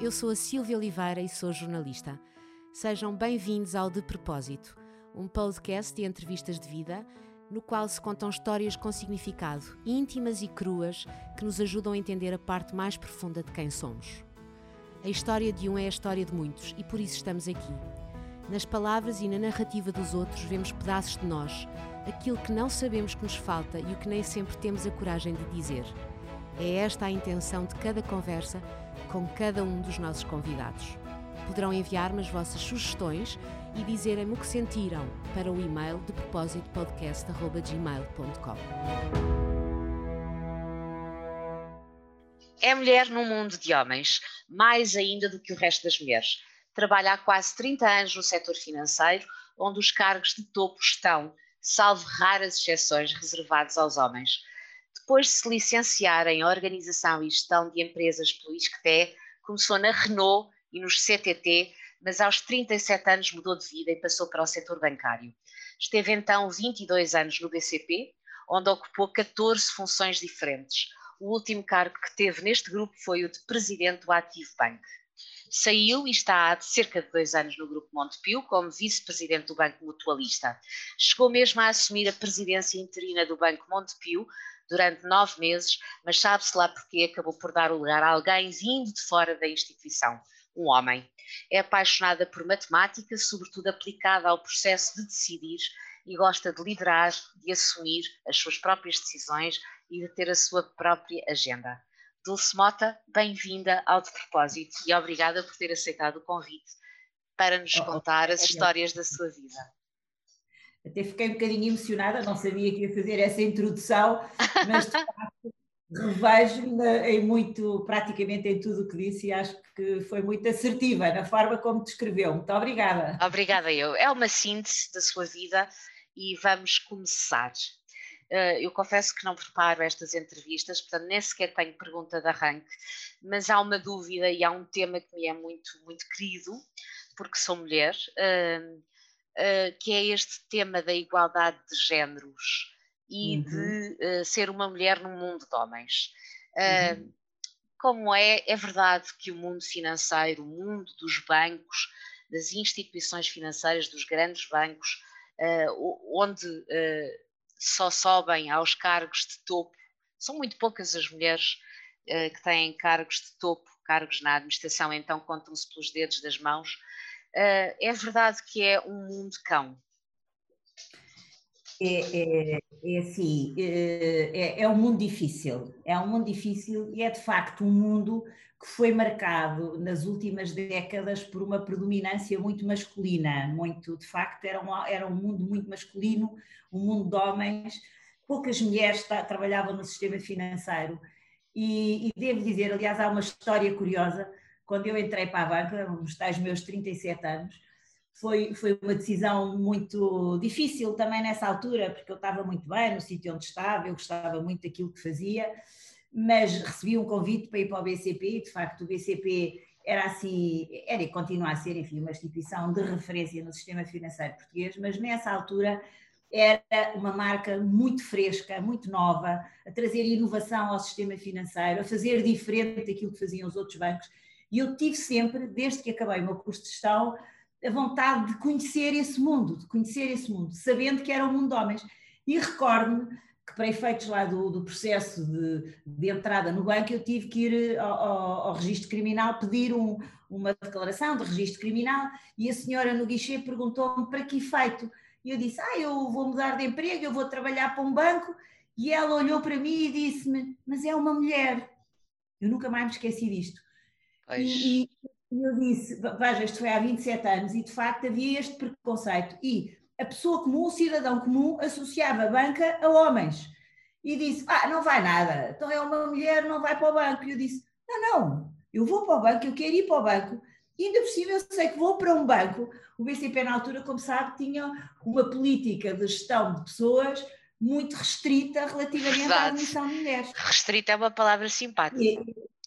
eu sou a Silvia Oliveira e sou jornalista. Sejam bem-vindos ao De Propósito, um podcast de entrevistas de vida no qual se contam histórias com significado, íntimas e cruas, que nos ajudam a entender a parte mais profunda de quem somos. A história de um é a história de muitos e por isso estamos aqui. Nas palavras e na narrativa dos outros vemos pedaços de nós, aquilo que não sabemos que nos falta e o que nem sempre temos a coragem de dizer. É esta a intenção de cada conversa com cada um dos nossos convidados. Poderão enviar-me as vossas sugestões e dizerem-me o que sentiram para o e-mail de propósito podcast.gmail.com. É mulher num mundo de homens, mais ainda do que o resto das mulheres. Trabalha há quase 30 anos no setor financeiro, onde os cargos de topo estão, salvo raras exceções, reservados aos homens. Depois de se licenciar em Organização e Gestão de Empresas pelo ISCTE, começou na Renault e nos CTT, mas aos 37 anos mudou de vida e passou para o setor bancário. Esteve então 22 anos no BCP, onde ocupou 14 funções diferentes. O último cargo que teve neste grupo foi o de presidente do Ativo Bank. Saiu e está há cerca de dois anos no Grupo Montepio como vice-presidente do Banco Mutualista. Chegou mesmo a assumir a presidência interina do Banco Montepio durante nove meses, mas sabe-se lá porque acabou por dar o lugar a alguém vindo de fora da instituição, um homem. É apaixonada por matemática, sobretudo aplicada ao processo de decidir e gosta de liderar, de assumir as suas próprias decisões e de ter a sua própria agenda. Dulce Mota, bem-vinda ao De Propósito e obrigada por ter aceitado o convite para nos oh, contar as histórias da sua vida. Até fiquei um bocadinho emocionada, não sabia que ia fazer essa introdução, mas de facto revejo-me em muito, praticamente em tudo o que disse e acho que foi muito assertiva na forma como descreveu. Muito obrigada. Obrigada eu. É uma síntese da sua vida e vamos começar. Eh, eu confesso que não preparo estas entrevistas, portanto nem sequer tenho pergunta de arranque, mas há uma dúvida e há um tema que me é muito, muito querido, porque sou mulher, eh, eh, que é este tema da igualdade de géneros e uhum. de ser uma mulher num mundo de homens. Uhum. Como é, é verdade que o mundo financeiro, o mundo dos bancos, das instituições financeiras, dos grandes bancos, onde só sobem aos cargos de topo. São muito poucas as mulheres uh, que têm cargos de topo, cargos na administração, então contam-se pelos dedos das mãos. Uh, é verdade que é um mundo cão. É, é, é assim, é, é, é um mundo difícil, é um mundo difícil e é de facto um mundo que foi marcado nas últimas décadas por uma predominância muito masculina, muito, de facto, era um, era um mundo muito masculino, um mundo de homens, poucas mulheres trabalhavam no sistema financeiro. E, e, devo dizer, aliás, há uma história curiosa, quando eu entrei para a banca, nos tais meus 37 anos, foi, foi uma decisão muito difícil também nessa altura, porque eu estava muito bem no sítio onde estava, eu gostava muito daquilo que fazia, mas recebi um convite para ir para o BCP e, de facto, o BCP era assim, era e continua a ser, enfim, uma instituição de referência no sistema financeiro português, mas nessa altura era uma marca muito fresca, muito nova, a trazer inovação ao sistema financeiro, a fazer diferente daquilo que faziam os outros bancos. E eu tive sempre, desde que acabei o meu curso de gestão, a vontade de conhecer esse mundo, de conhecer esse mundo, sabendo que era um mundo de homens. E recordo-me que para efeitos lá do, do processo de, de, entrada no banco, eu tive que ir eh, ao, ao, ao registro criminal pedir um, uma declaração de registro criminal e a senhora no guichê perguntou-me para que efeito. E eu disse, ah, eu vou mudar de emprego, eu vou trabalhar para um banco. E ela olhou para mim e disse-me, mas é uma mulher. Eu nunca mais me esqueci disto. E, e, eu disse, veja, isto foi há 27 anos e de facto havia este preconceito. E a pessoa comum, o cidadão comum, associava a banca a homens. E disse: Ah, não vai nada, então é uma mulher, não vai para o banco. E eu disse: Não, não, eu vou para o banco, eu quero ir para o banco. E ainda cima eu sei que vou para um banco. O BCP, na altura, como sabe, tinha uma política de gestão de pessoas muito restrita relativamente Verdade. à admissão de mulheres. Restrita é uma palavra simpática. E...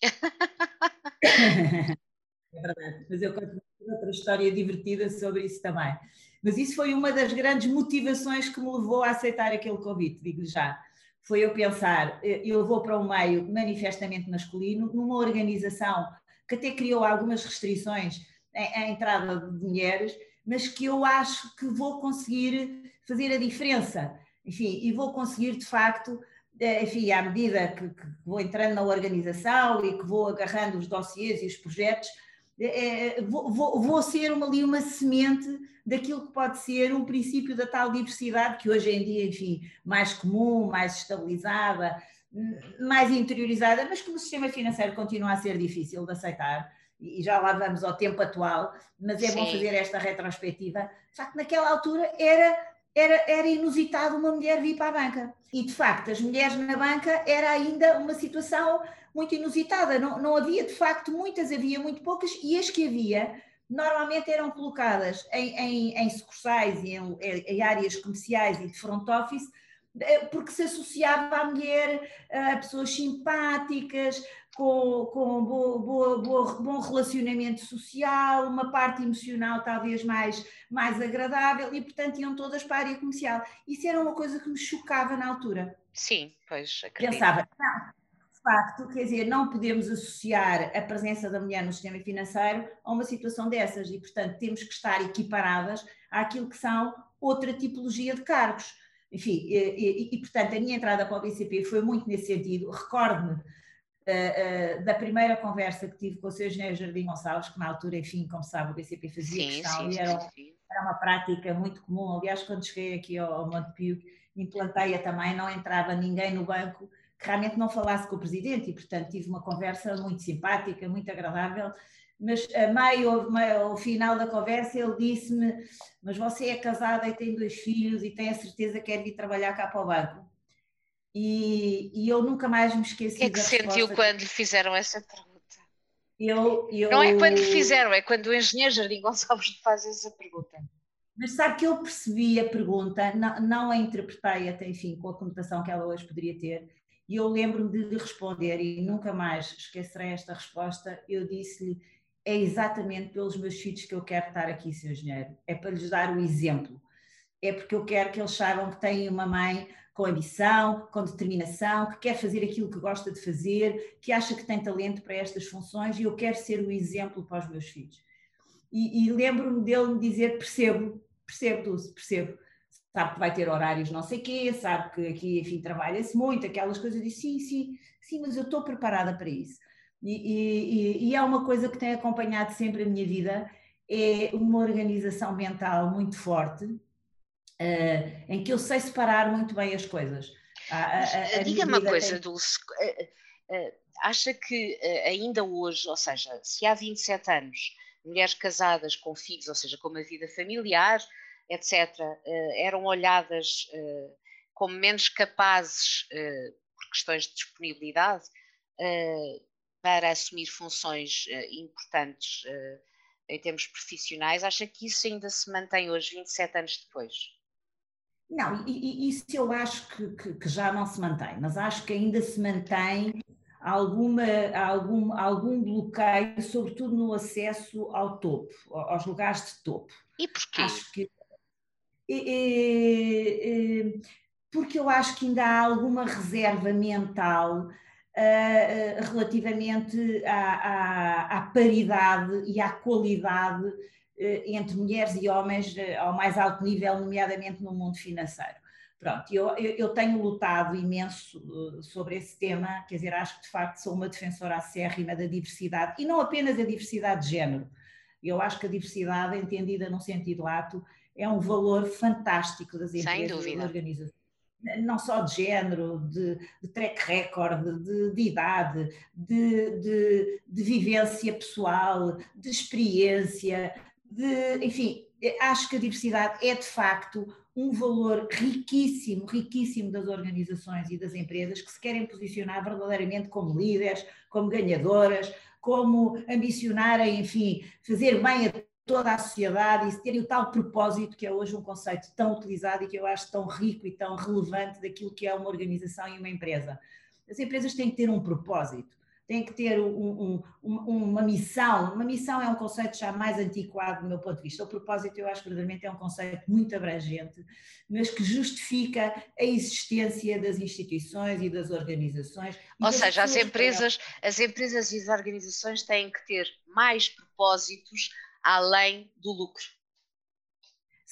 é verdade, mas eu conto outra história divertida sobre isso também. Mas isso foi uma das grandes motivações que me levou a aceitar aquele convite, digo já. Foi eu pensar, eh, eu vou para um meio manifestamente masculino, numa organização que até criou algumas restrições à entrada de mulheres, mas que eu acho que vou conseguir fazer a diferença. Enfim, e vou conseguir de facto, enfim, à medida que, que vou entrando na organização e que vou agarrando os dossiês e os projetos, é, vou, vou, vou, ser uma, ali uma semente daquilo que pode ser um princípio da tal diversidade que hoje em dia, enfim, mais comum, mais estabilizada, mais interiorizada, mas que no sistema financeiro continua a ser difícil de aceitar. E já lá vamos ao tempo atual, mas é Sim. bom fazer esta retrospectiva. De facto, naquela altura era era, era inusitado uma mulher vir para a banca. E, de facto, as mulheres na banca era ainda uma situação muito inusitada. Não, não havia, de facto, muitas, havia muito poucas, e as que havia, normalmente eram colocadas em, em, em sucursais e em, em, áreas comerciais e de front office, eh, porque se associava à mulher a pessoas simpáticas, com, com bom relacionamento social, uma parte emocional talvez mais, mais agradável e, portanto, iam todas para a área comercial. Isso era uma coisa que me chocava na altura. Sim, pois acredito. Pensava, não, de facto, quer dizer, não podemos associar a presença da mulher no sistema financeiro a uma situação dessas e, portanto, temos que estar equiparadas àquilo que são outra tipologia de cargos. Enfim, e, e, e portanto, a minha entrada para o BCP foi muito nesse sentido. Recordo-me Uh, da primeira conversa que tive com o Sr. Engenheiro Jardim Gonçalves, que na altura, enfim, como sabe, o BCP fazia sim, questão sim, e era, sim, era, uma prática muito comum. Aliás, quando cheguei aqui ao, ao Montepio, implantei-a também, não entrava ninguém no banco que realmente não falasse com o Presidente e, portanto, tive uma conversa muito simpática, muito agradável, mas a meio, meio ao final da conversa ele disse-me, mas você é casada e tem dois filhos e tem a certeza que quer vir trabalhar cá para o banco? E, e eu nunca mais me esqueci. O que é que sentiu quando lhe fizeram essa pergunta? Eu, eu... Não é quando lhe fizeram, é quando o engenheiro Jardim Gonçalves lhe faz essa pergunta. Mas sabe que eu percebi a pergunta, não, não a interpretei até, enfim, com a conotação que ela hoje poderia ter, e eu lembro-me de lhe responder, e nunca mais esquecerei esta resposta. Eu disse-lhe: é exatamente pelos meus filhos que eu quero estar aqui, Sr. Engenheiro, é para lhes dar o exemplo, é porque eu quero que eles saibam que têm uma mãe com ambição, com determinação, que quer fazer aquilo que gosta de fazer, que acha que tem talento para estas funções e eu quero ser o exemplo para os meus filhos. E, e lembro-me dele me dizer: percebo, percebo, Dulce, percebo. Sabe que vai ter horários não sei quê, sabe que aqui, enfim, trabalha-se muito, aquelas coisas. Eu disse: sim, sim, sim, mas eu estou preparada para isso. E, e, e é uma coisa que tem acompanhado sempre a minha vida, é uma organização mental muito forte, uh, em que eu sei separar muito bem as coisas. Diga-me uma coisa, tem... Dulce, uh, acha que ainda hoje, ou seja, se há 27 anos, mulheres casadas com filhos, ou seja, com uma vida familiar, etc., eram olhadas como menos capazes, por questões de disponibilidade, para assumir funções importantes em termos profissionais, acha que isso ainda se mantém hoje, 27 anos depois? Não, e, isso eu acho que, que, que, já não se mantém, mas acho que ainda se mantém alguma, algum, algum bloqueio, sobretudo no acesso ao topo, aos lugares de topo. E porquê? Acho que, é, é, porque eu acho que ainda há alguma reserva mental uh, relativamente à, à, à paridade e à qualidade entre mulheres e homens eh, ao mais alto nível, nomeadamente no mundo financeiro. Pronto, eu, eu tenho lutado imenso eh, sobre esse tema, quer dizer, acho que de facto sou uma defensora acérrima da diversidade, e não apenas a diversidade de género. Eu acho que a diversidade, entendida num sentido lato, é um valor fantástico das empresas e organizações não só de género, de, de track record, de, de idade, de, de, de, vivência pessoal, de experiência, de, enfim, acho que a diversidade é de facto um valor riquíssimo, riquíssimo das organizações e das empresas que se querem posicionar verdadeiramente como líderes, como ganhadoras, como ambicionarem, enfim, fazer bem a toda a sociedade e terem o tal propósito que é hoje um conceito tão utilizado e que eu acho tão rico e tão relevante daquilo que é uma organização e uma empresa. As empresas têm que ter um propósito tem que ter um, um, uma missão. Uma missão é um conceito já mais antiquado do meu ponto de vista. O propósito, eu acho que verdadeiramente é um conceito muito abrangente, mas que justifica a existência das instituições e das organizações. E Ou seja, as empresas, as empresas e as organizações têm que ter mais propósitos além do lucro.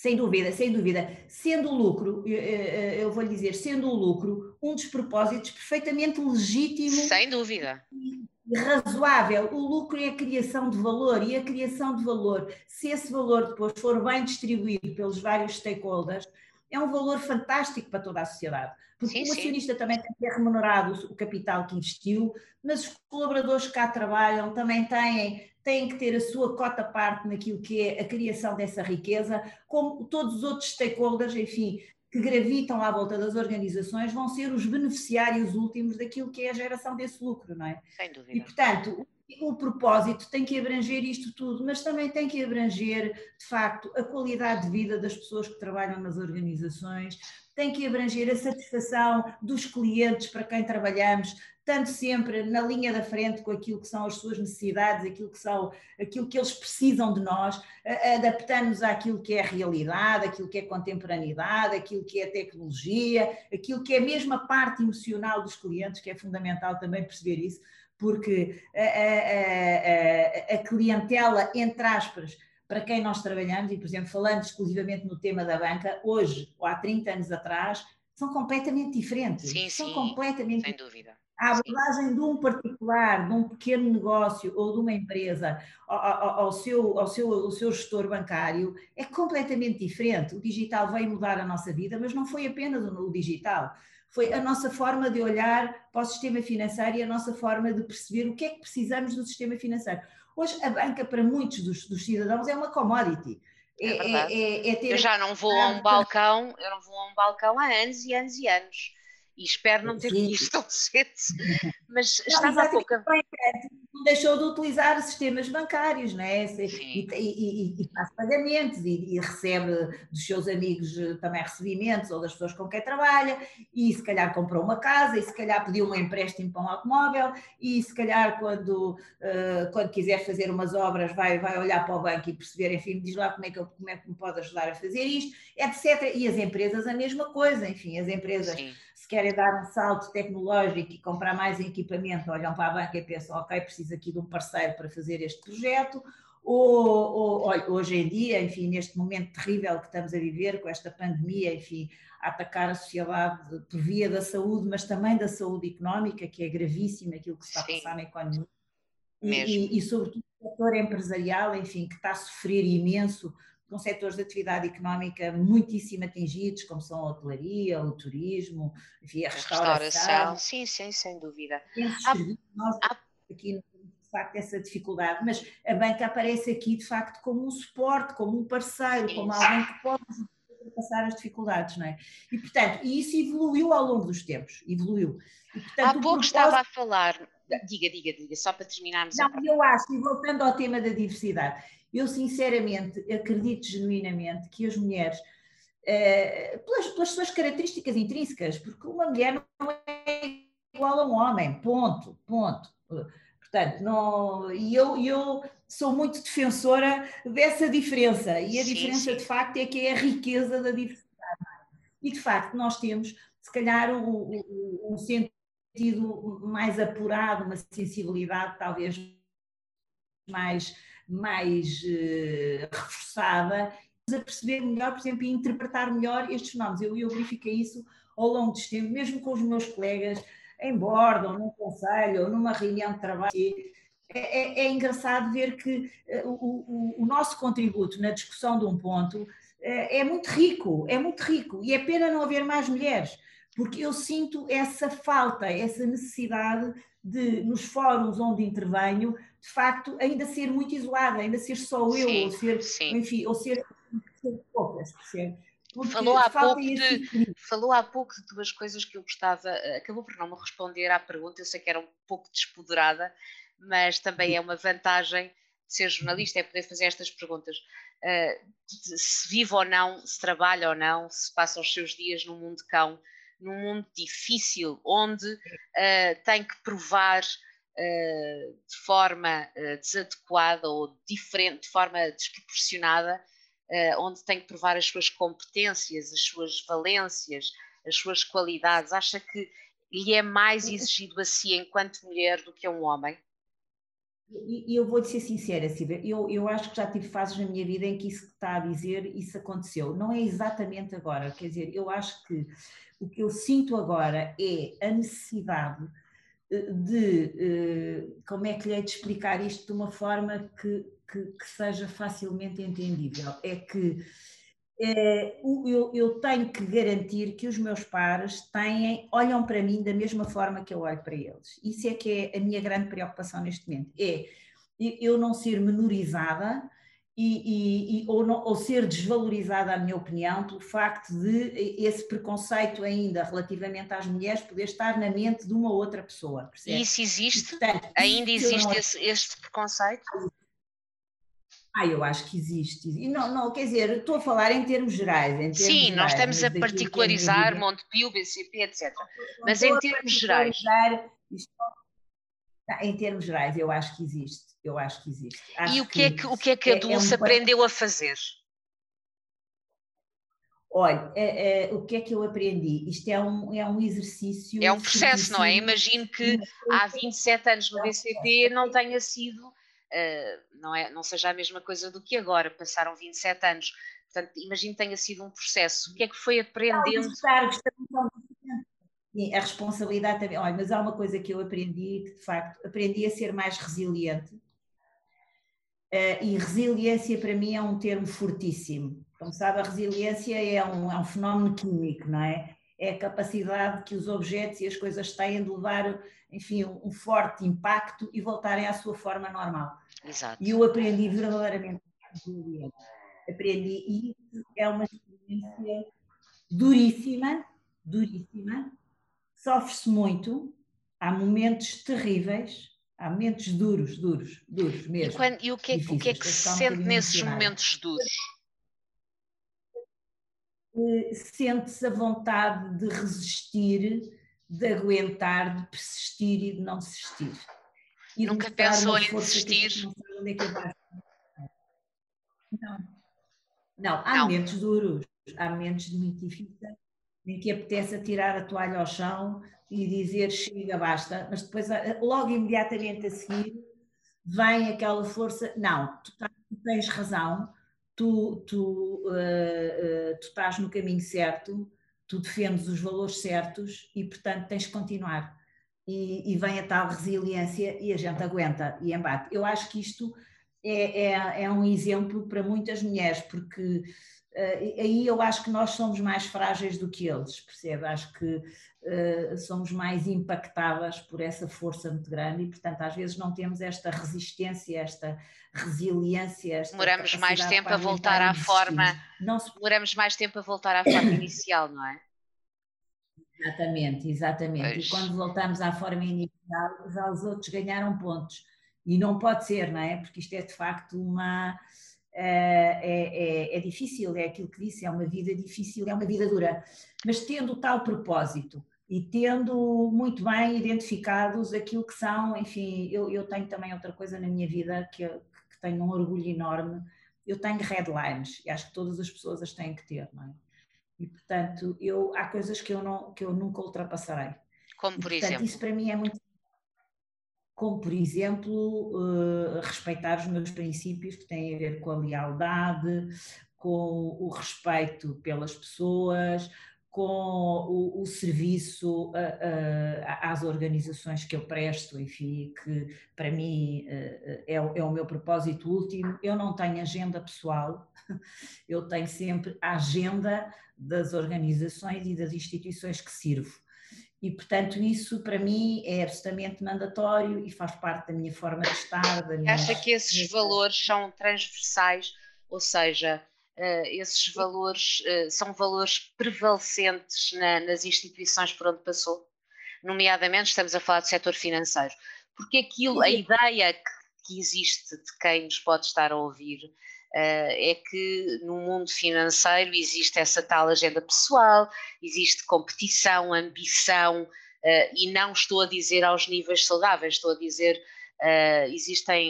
Sem dúvida, sem dúvida. Sendo o lucro, eu vou lhe dizer, sendo o lucro um dos propósitos perfeitamente legítimo. Sem dúvida. E razoável. O lucro é a criação de valor e a criação de valor, se esse valor depois for bem distribuído pelos vários stakeholders, é um valor fantástico para toda a sociedade. Porque sim, o acionista sim. também tem que ter remunerado o capital que investiu, mas os colaboradores que cá trabalham também têm, têm que ter a sua cota parte naquilo que é a criação dessa riqueza, como todos os outros stakeholders, enfim, que gravitam à volta das organizações vão ser os beneficiários últimos daquilo que é a geração desse lucro, não é? Sem dúvida. E, portanto, o propósito tem que abranger isto tudo, mas também tem que abranger, de facto, a qualidade de vida das pessoas que trabalham nas organizações, tem que abranger a satisfação dos clientes para quem trabalhamos, tanto sempre na linha da frente com aquilo que são as suas necessidades, aquilo que são, aquilo que eles precisam de nós, adaptando-nos àquilo que é a realidade, aquilo que é contemporaneidade, aquilo que é tecnologia, aquilo que é mesmo a parte emocional dos clientes, que é fundamental também perceber isso, porque a, a, a, a clientela, entre aspas, para quem nós trabalhamos, e por exemplo, falando exclusivamente no tema da banca, hoje ou há 30 anos atrás, são completamente diferentes. Sim, são sim, completamente sem dúvida. A abordagem de um particular, de um pequeno negócio ou de uma empresa ao, ao, seu, ao, seu, ao seu gestor bancário é completamente diferente. O digital veio mudar a nossa vida, mas não foi apenas o digital foi a nossa forma de olhar para o sistema financeiro e a nossa forma de perceber o que é que precisamos do sistema financeiro. Hoje, a banca, para muitos dos, dos cidadãos, é uma commodity. É, é, é, é ter... Eu já não vou a um balcão, eu não vou a um balcão há anos e anos e anos e espero não ter visto tão cedo. Mas não, estava há pouco. Não deixou de utilizar sistemas bancários, não é? E, e, e, e, faz pagamentos e, recebe dos seus amigos eh, também recebimentos ou das pessoas com quem trabalha, e se calhar comprou uma casa, e se calhar pediu um empréstimo para um automóvel, e se calhar quando, uh, quando quiser fazer umas obras vai, vai olhar para o banco e perceber, enfim, diz lá como é, que eu, como é que me pode ajudar a fazer isto, etc. E as empresas a mesma coisa, enfim, as empresas. Sim querem dar um salto tecnológico e comprar mais equipamento, olham para a banca e pensam, ok, preciso aqui de um parceiro para fazer este projeto, ou, ou, hoje em dia, enfim, neste momento terrível que estamos a viver, com esta pandemia, enfim, a atacar a sociedade por via da saúde, mas também da saúde económica, que é gravíssima aquilo que se está a passar na economia. E, e, e, sobretudo o setor empresarial, enfim, que está a sofrer imenso com setores de atividade económica muitíssimo atingidos, como são a hotelaria, o turismo, enfim, a restauração. restauração. Sim, sim, sem dúvida. Há, nós há... aqui de facto essa dificuldade, mas a banca aparece aqui de facto como um suporte, como um parceiro, sim, como alguém que pode passar as dificuldades, não é? E portanto, isso evoluiu ao longo dos tempos, evoluiu. E, portanto, Há pouco propósito... estava a falar, diga, diga, diga, só para terminarmos. Não, eu acho, e voltando ao tema da diversidade, eu, sinceramente, acredito genuinamente que as mulheres, eh, pelas, pelas suas características intrínsecas, porque uma mulher não é igual a um homem, ponto, ponto. Portanto, não, e eu, eu sou muito defensora dessa diferença, e a sim, diferença sim. de facto é que é a riqueza da diversidade. E de facto, nós temos, se calhar, um, um sentido mais apurado, uma sensibilidade talvez mais mais uh, reforçada, a perceber melhor, por exemplo, e interpretar melhor estes fenómenos. Eu, eu verifiquei isso ao longo deste tempo, mesmo com os meus colegas, em bordo, ou num conselho, ou numa reunião de trabalho. É, é, é engraçado ver que uh, o, o, nosso contributo na discussão de um ponto uh, é muito rico, é muito rico, e é pena não haver mais mulheres, porque eu sinto essa falta, essa necessidade de, nos fóruns onde intervenho, de facto, ainda ser muito isolada, ainda ser só eu, sim, ou ser, sim. enfim, ou ser, ser poucas, falou há, pouco de, falou há pouco de duas coisas que eu gostava, acabou por não me responder à pergunta, eu sei que era um pouco despoderada, mas também é uma vantagem de ser jornalista, é poder fazer estas perguntas. Uh, se vive ou não, se trabalha ou não, se passa os seus dias num mundo cão, num mundo difícil, onde uh, tem que provar uh, de forma uh, desadequada ou diferente, de forma desproporcionada, onde tem que provar as suas competências, as suas valências, as suas qualidades? Acha que lhe é mais exigido a si enquanto mulher do que a um homem? E eu vou-te ser sincera, Silvia, eu, eu acho que já tive fases na minha vida em que isso que está a dizer, isso aconteceu. Não é exatamente agora, quer dizer, eu acho que o que eu sinto agora é a necessidade eh, de, eh, como é que lhe hei de explicar isto de uma forma que, que, que seja facilmente entendível? É que eu, eu, tenho que garantir que os meus pares têm, olham para mim da mesma forma que eu olho para eles. Isso é que é a minha grande preocupação neste momento. É eu não ser menorizada e, e, e ou, não, ou, ser desvalorizada, a minha opinião, pelo facto de esse preconceito ainda relativamente às mulheres poder estar na mente de uma outra pessoa. Percebe? E isso existe? E, portanto, ainda existe não... esse, este preconceito? Ah, eu acho que existe. E não, não, quer dizer, estou a falar em termos gerais. Em termos Sim, gerais, nós estamos a é particularizar é Montepio, BCP, etc. Mas em termos gerais. Isto, em termos gerais, eu acho que existe. Eu acho que existe. Acho e o que, é que, o que é que a Dulce é, é um... aprendeu a fazer? Olha, é, é, o que é que eu aprendi? Isto é um, é um exercício. É um processo, não é? Imagino que há 27 anos no BCP não tenha sido uh, não, é, não seja a mesma coisa do que agora, passaram 27 anos. Portanto, imagino que tenha sido um processo. O que é que foi aprendendo? Sim, a responsabilidade também. Olha, mas há uma coisa que eu aprendi, que de facto aprendi a ser mais resiliente. Uh, e resiliência para mim é um termo fortíssimo. Como sabe, a resiliência é um, é um fenómeno químico, não é? É a capacidade que os objetos e as coisas têm de levar enfim, um, forte impacto e voltarem à sua forma normal. Exato. E eu aprendi verdadeiramente aprendi e é uma experiência duríssima, duríssima, sofre-se muito, há momentos terríveis, há momentos duros, duros, duros mesmo. E, quando, e o, que é, o que é que se sente nesses momentos duros? Eh, sente-se a vontade de resistir de aguentar, de persistir e de não desistir. E Nunca de pensou em desistir? É não, não, há não. momentos duros, há momentos de muito difíceis em que apetece atirar a toalha ao chão e dizer chega, basta, mas depois, logo imediatamente a seguir, vem aquela força, não, tu, tu tens razão, tu, tu, uh, uh, tu estás no caminho certo, tu defendes os valores certos e, portanto, tens de continuar. E, e, vem a tal resiliência e a gente aguenta e embate. Eu acho que isto é, é, é um exemplo para muitas mulheres, porque uh, aí eu acho que nós somos mais frágeis do que eles, percebe? Acho que uh, somos mais impactadas por essa força muito grande e, portanto, às vezes não temos esta resistência, esta resiliência. Esta demoramos mais tempo a voltar à forma. Não se... Demoramos mais tempo a voltar à forma inicial, não é? Exatamente, exatamente. Pois. E quando voltamos à forma inicial, já os outros ganharam pontos. E não pode ser, não é? Porque isto é de facto uma. É, é, é, difícil, é aquilo que disse, é uma vida difícil, é uma vida dura. Mas tendo tal propósito e tendo muito bem identificados aquilo que são, enfim, eu, eu tenho também outra coisa na minha vida que, que tenho um orgulho enorme, eu tenho headlines, e acho que todas as pessoas as têm que ter, não é? E portanto, eu, há coisas que eu, não, que eu nunca ultrapassarei. Como por e, portanto, exemplo? Isso para mim é muito. Como, por exemplo, uh, respeitar os meus princípios que têm a ver com a lealdade, com o respeito pelas pessoas, com o, o serviço às organizações que eu presto, enfim, que para mim é, é, o meu propósito último. Eu não tenho agenda pessoal, eu tenho sempre a agenda das organizações e das instituições que sirvo. E, portanto, isso para mim é absolutamente mandatório e faz parte da minha forma de estar. Minha... Acha que esses valores são transversais, ou seja, esses valores uh, são valores prevalecentes na, nas instituições por onde passou? Nomeadamente, estamos a falar do setor financeiro. Porque aquilo, a ideia que, que existe de quem nos pode estar a ouvir uh, é que no mundo financeiro existe essa tal agenda pessoal, existe competição, ambição, e não estou a dizer aos níveis saudáveis, estou a dizer, existem,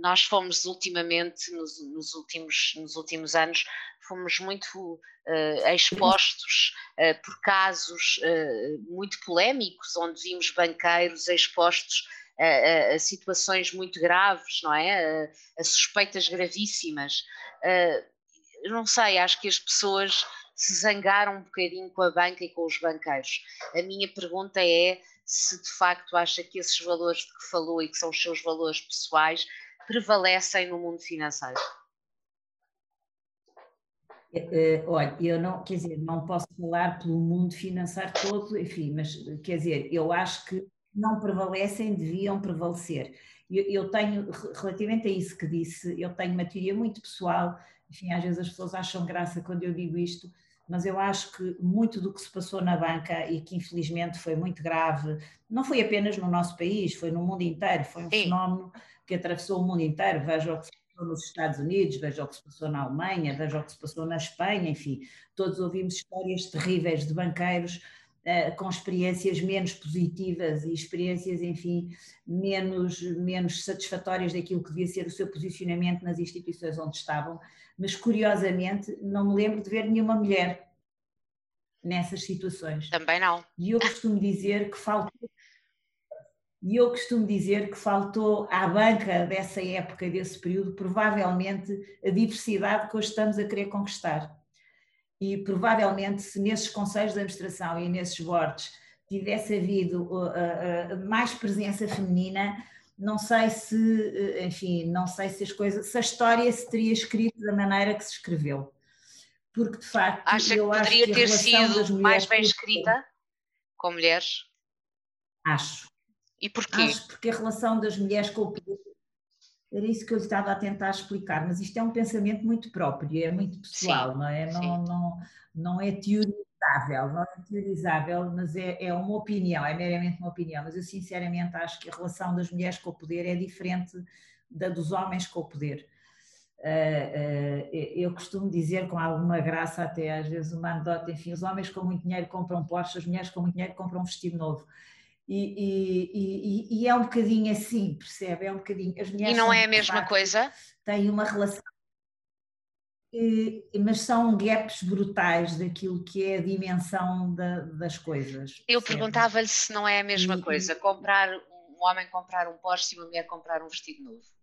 nós fomos ultimamente, nos, nos, últimos, nos últimos anos, fomos muito expostos por casos muito polémicos, onde vimos banqueiros expostos a, a, situações muito graves, não é? A, a suspeitas gravíssimas. Uh, não sei, acho que as pessoas se zangaram um bocadinho com a banca e com os banqueiros. A minha pergunta é se de facto acha que esses valores de que falou e que são os seus valores pessoais prevalecem no mundo financeiro. Uh, olha, eu não, quer dizer, não posso falar pelo mundo financeiro todo, enfim, mas quer dizer, eu acho que não prevalecem deviam prevalecer. Eu, eu, tenho, relativamente a isso que disse, eu tenho uma teoria muito pessoal, enfim, às vezes as pessoas acham graça quando eu digo isto, mas eu acho que muito do que se passou na banca e que infelizmente foi muito grave, não foi apenas no nosso país, foi no mundo inteiro, foi um Sim. fenómeno que atravessou o mundo inteiro. Veja o que se passou nos Estados Unidos, veja o que se passou na Alemanha, veja o que se passou na Espanha, enfim, todos ouvimos histórias terríveis de banqueiros com experiências menos positivas e experiências, enfim, menos, menos satisfatórias daquilo que devia ser o seu posicionamento nas instituições onde estavam, mas curiosamente não me lembro de ver nenhuma mulher nessas situações. Também não. E eu costumo dizer que faltou e eu costumo dizer que faltou à banca dessa época, desse período, provavelmente a diversidade que hoje estamos a querer conquistar e provavelmente se nesses conselhos de administração e nesses boards tivesse havido uh, uh, mais presença feminina, não sei se, uh, enfim, não sei se as coisas, se a história se teria escrito da maneira que se escreveu. Porque de facto Acha eu que poderia acho que ter sido mais bem escrita com mulheres? Acho. E porquê? Acho porque a relação das mulheres com o era isso que eu estava a tentar explicar, mas isto é um pensamento muito próprio, é muito pessoal, sim, não é? Não, não, não é teorizável, não é teorizável, mas é, é uma opinião, é meramente uma opinião. Mas eu sinceramente acho que a relação das mulheres com o poder é diferente da dos homens com o poder. Uh, uh, eu costumo dizer com alguma graça, até às vezes uma anedota, enfim, os homens com muito dinheiro compram Porsche, as mulheres com muito dinheiro compram um vestido novo. E, e, e, é um bocadinho assim, percebe? É um bocadinho. As mulheres e não é a mesma facto, coisa? Têm uma relação. mas são gaps brutais daquilo que é a dimensão da, das coisas. Eu perguntava-lhe se não é a mesma e, coisa, comprar um homem comprar um Porsche e uma mulher comprar um vestido novo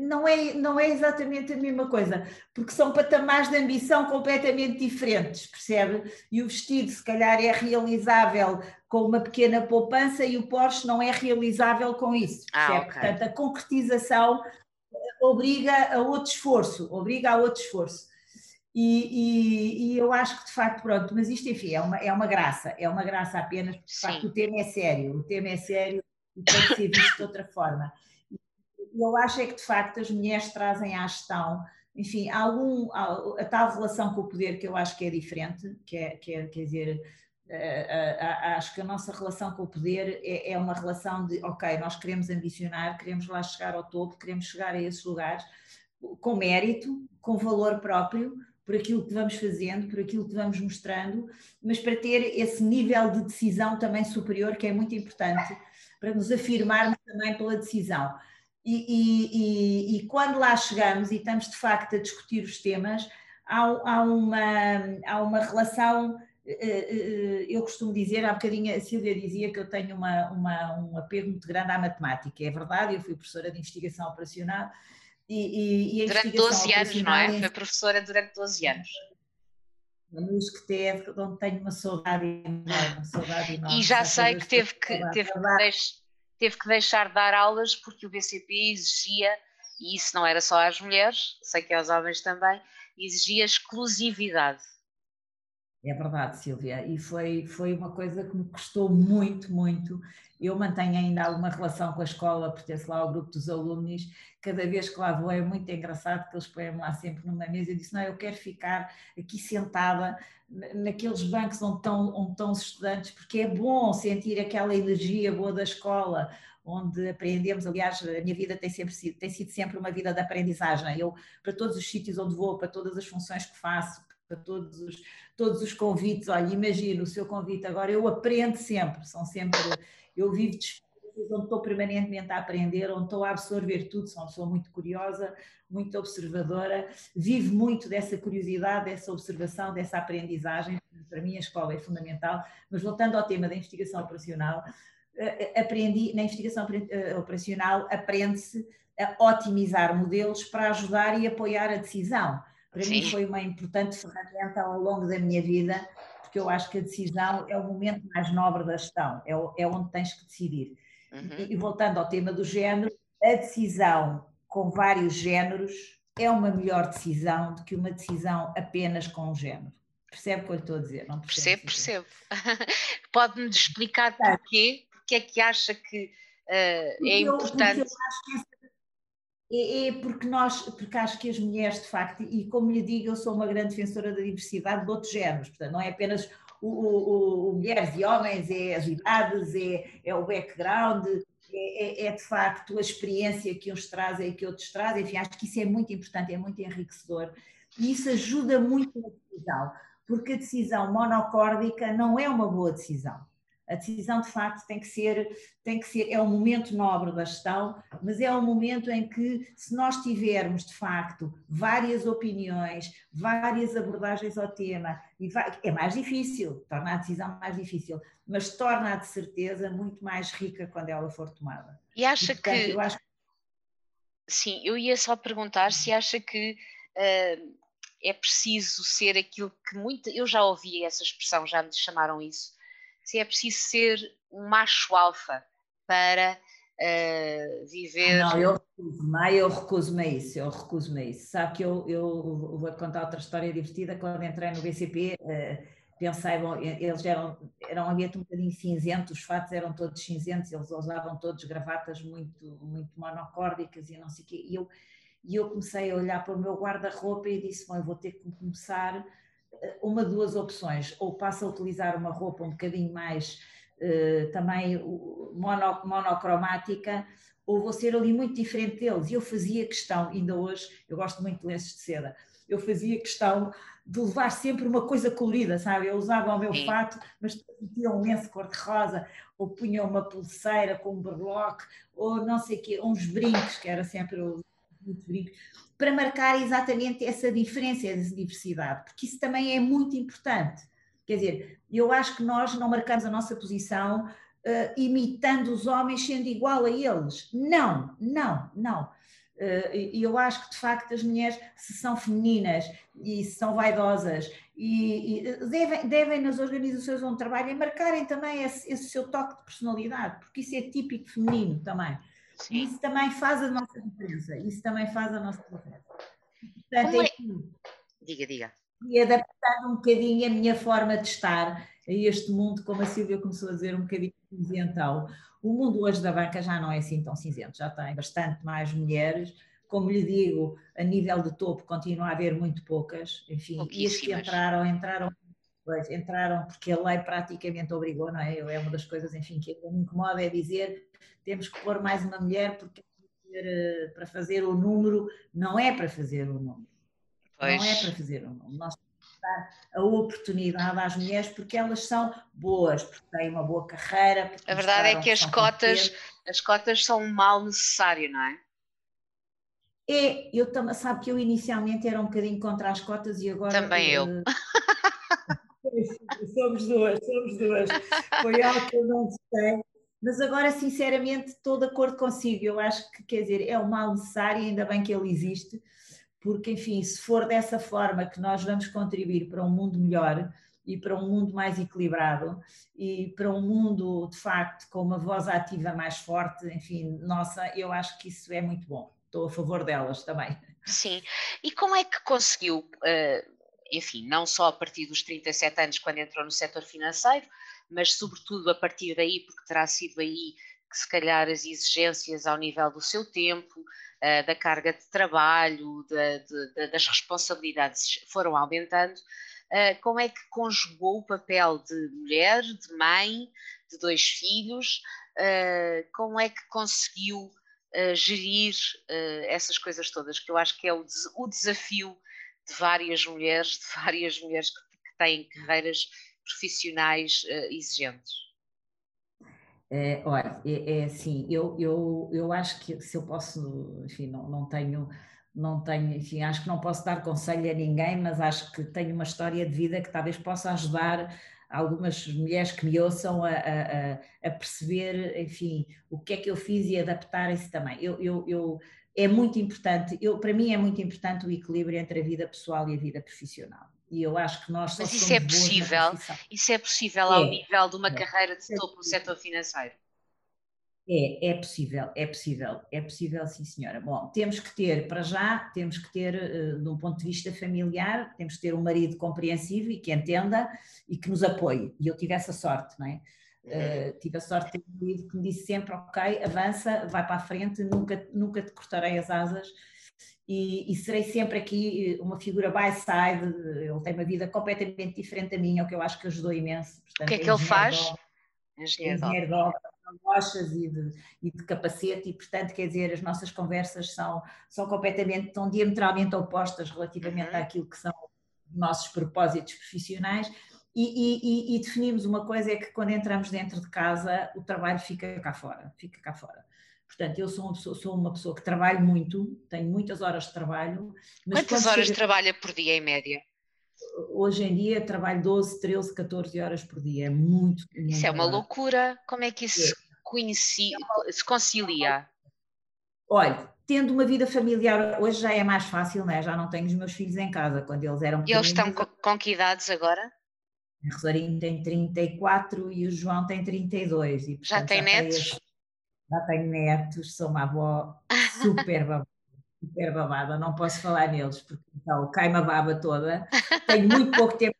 não é, não é exatamente a mesma coisa, porque são patamares de ambição completamente diferentes, percebe? E o vestido, se calhar, é realizável com uma pequena poupança e o Porsche não é realizável com isso, ah, percebe? Ah, okay. Portanto, a concretização obriga a outro esforço, obriga a outro esforço. E, e, e, eu acho que de facto, pronto, mas isto, enfim, é uma, é uma graça, é uma graça apenas, porque de facto o tema é sério, o tema é sério e tem que ser visto de outra forma eu acho é que de facto as mulheres trazem à gestão, enfim, algum, a, tal relação com o poder que eu acho que é diferente, que é, que é quer dizer, eh, eh, acho que a nossa relação com o poder é, é, uma relação de, ok, nós queremos ambicionar, queremos lá chegar ao topo, queremos chegar a esses lugares com mérito, com valor próprio, por aquilo que vamos fazendo, por aquilo que vamos mostrando, mas para ter esse nível de decisão também superior, que é muito importante, para nos afirmarmos também pela decisão. E, e, e, e, quando lá chegamos e estamos de facto a discutir os temas, há, há, uma, há uma relação. Eh, eh, eu costumo dizer, há bocadinho a Silvia dizia que eu tenho uma, uma, um apego muito grande à matemática. É verdade, eu fui professora de investigação operacional. E, e, durante 12 anos, não é? Foi professora durante 12 anos. Luz que teve, onde tenho uma saudade enorme. Saudade enorme e já sei que teve que, teve que teve que deixar de dar aulas porque o BCP exigia, e isso não era só às mulheres, sei que aos homens também, exigia exclusividade. É verdade, Silvia, e foi, foi uma coisa que me custou muito, muito. Eu mantenho ainda alguma relação com a escola, pertence lá ao grupo dos alunos. Cada vez que lá vou é muito engraçado que eles põem-me lá sempre numa mesa e disse: Não, eu quero ficar aqui sentada naqueles bancos onde estão, onde estão os estudantes, porque é bom sentir aquela energia boa da escola, onde aprendemos, aliás, a minha vida tem, sempre sido, tem sido sempre uma vida de aprendizagem. Eu, para todos os sítios onde vou, para todas as funções que faço, a todos os, todos os convites. Olha, imagino o seu convite agora, eu aprendo sempre, são sempre, eu vivo de onde estou permanentemente a aprender, onde estou a absorver tudo, sou uma pessoa muito curiosa, muito observadora, vivo muito dessa curiosidade, dessa observação, dessa aprendizagem. Para mim, a escola é fundamental. Mas voltando ao tema da investigação operacional, eh, eh, aprendi, na investigação eh, operacional, aprende-se a otimizar modelos para ajudar e apoiar a decisão. Para Sim. mim foi uma importante ferramenta ao longo da minha vida, porque eu acho que a decisão é o momento mais nobre da gestão, é, é onde tens que decidir. Uhum. E, e voltando ao tema do género, a decisão com vários géneros é uma melhor decisão do que uma decisão apenas com um género. Percebe o que eu estou a dizer? Não percebo, percebo. Pode-me explicar porquê? Porque é que acha que uh, é eu, importante? Eu acho que é, é, porque nós, porque acho que as mulheres, de facto, e como lhe digo, eu sou uma grande defensora da diversidade de outros géneros, portanto, não é apenas o, o, o mulheres e homens, é as idades, é, é o background, é, é, é, de facto a experiência que uns trazem e que outros trazem, enfim, acho que isso é muito importante, é muito enriquecedor e isso ajuda muito na decisão, porque a decisão monocórdica não é uma boa decisão. A decisão, de facto, tem que ser, tem que ser, é um momento nobre da gestão, mas é um momento em que, se nós tivermos, de facto, várias opiniões, várias abordagens ao tema, é mais difícil, torna a decisão mais difícil, mas torna-a de certeza muito mais rica quando ela for tomada. E acha e, portanto, que... Eu acho... Sim, eu ia só perguntar se acha que uh, é preciso ser aquilo que muito. Eu já ouvi essa expressão, já me chamaram isso se é preciso ser um macho alfa para uh, viver. Não, eu recuso-me, eu recuso-me a isso, eu recuso-me a isso. Sabe que eu, eu vou contar outra história divertida, quando entrei no BCP. Uh, eh, pensei, bom, eles eram, eram um ambiente um bocadinho cinzento, os fatos eram todos cinzentos, eles usavam todos gravatas muito, muito monocórdicas e não sei o quê, e eu, e eu comecei a olhar para o meu guarda-roupa e disse, bom, eu vou ter que começar uma duas opções, ou passo a utilizar uma roupa um bocadinho mais uh, também mono, monocromática, ou vou ser ali muito diferente deles. E eu fazia questão, ainda hoje, eu gosto muito de lenços de seda, eu fazia questão de levar sempre uma coisa colorida, sabe? Eu usava o meu Sim. fato, mas tinha um lenço cor-de-rosa, ou punha uma pulseira com um berloque, ou não sei o quê, uns brincos, que era sempre muito para marcar exatamente essa diferença, essa diversidade, porque isso também é muito importante. Quer dizer, eu acho que nós não marcamos a nossa posição uh, imitando os homens, sendo igual a eles. Não, não, não. Uh, e eu acho que de facto as mulheres, se são femininas e se são vaidosas e, e devem, devem, nas organizações onde trabalham, marcarem também esse, esse seu toque de personalidade, porque isso é típico feminino também. Sim. Isso também faz a nossa diferença. Isso também faz a nossa diferença. Portanto, é... diga, diga. E adaptar um bocadinho a minha forma de estar a este mundo, como a Silvia começou a dizer, um bocadinho cinzentão. O mundo hoje da banca já não é assim tão cinzento, já tem bastante mais mulheres. Como lhe digo, a nível de topo continua a haver muito poucas. Enfim, e as que entraram, entraram Pois, entraram porque a lei praticamente obrigou, não é? É uma das coisas, enfim, que me incomoda é dizer temos que pôr mais uma mulher porque eh, para fazer o número, não é para fazer o número. Pois. Não é para fazer o número. Nós temos que dar a oportunidade às mulheres porque elas são boas, porque têm uma boa carreira. A verdade é que as cotas, as cotas são um mal necessário, não é? É, eu também, sabe que eu inicialmente era um bocadinho contra as cotas e agora. Também eu. Somos duas, somos duas. Foi algo que eu não gostei, mas agora, sinceramente, estou de acordo consigo. Eu acho que, quer dizer, é um mal necessário, ainda bem que ele existe, porque, enfim, se for dessa forma que nós vamos contribuir para um mundo melhor e para um mundo mais equilibrado e para um mundo, de facto, com uma voz ativa mais forte, enfim, nossa, eu acho que isso é muito bom. Estou a favor delas também. Sim. E como é que conseguiu uh enfim, não só a partir dos 37 anos, quando entrou no setor financeiro, mas sobretudo a partir daí, porque terá sido aí que se calhar as exigências ao nível do seu tempo, uh, da carga de trabalho, de, das responsabilidades foram aumentando. Uh, como é que conjugou o papel de mulher, de mãe, de dois filhos? Uh, como é que conseguiu gerir essas coisas todas? Que eu acho que é o, o desafio de várias mulheres, de várias mulheres que, que têm carreiras profissionais uh, exigentes? É, olha, é, é, assim, eu, eu, eu acho que se eu posso, enfim, não, não tenho, não tenho, enfim, acho que não posso dar conselho a ninguém, mas acho que tenho uma história de vida que talvez possa ajudar algumas mulheres que me ouçam a, a, a perceber, enfim, o que é que eu fiz e adaptarem-se também. Eu, eu, eu, é muito importante, eu, para mim é muito importante o equilíbrio entre a vida pessoal e a vida profissional. E eu acho que nós Mas isso é possível? Isso é possível ao é, nível de uma é, carreira de é topo no setor financeiro? É, é possível, é possível, é possível, sim senhora. Bom, temos que ter, para já, temos que ter, uh, de um ponto de vista familiar, temos que ter um marido compreensivo e que entenda e que nos apoie. E eu tive essa sorte, não é? Uh, tive a sorte de ter um marido que me disse sempre, ok, avança, vai para a frente, nunca, nunca te cortarei as asas e, e serei sempre aqui uma figura by side, ele tem uma vida completamente diferente da minha, o que eu acho que ajudou imenso. Portanto, o que é que ele faz? engenheiro de obra rochas e de, e de capacete e portanto quer dizer as nossas conversas são, são completamente, estão diametralmente opostas relativamente uhum. àquilo que são os nossos propósitos profissionais e, e, e, definimos uma coisa é que quando entramos dentro de casa o trabalho fica cá fora, fica cá fora. Portanto, eu sou uma pessoa, sou uma pessoa que trabalho muito, tenho muitas horas de trabalho. Quantas horas chega... trabalha por dia em média? hoje em dia trabalho 12, 13, 14 horas por dia, é muito. muito isso é uma loucura. Como é que isso é. Conheci, se concilia? Olha, tendo uma vida familiar, hoje já é mais fácil, né? já não tenho os meus filhos em casa, quando eles eram E eles estão com, com que idades agora? A Rosarinho tem 34 e o João tem 32. E, portanto, já tem já netos? já tenho netos, sou uma avó super babada super babada, não posso falar neles, porque então cai-me a baba toda. Tenho muito pouco tempo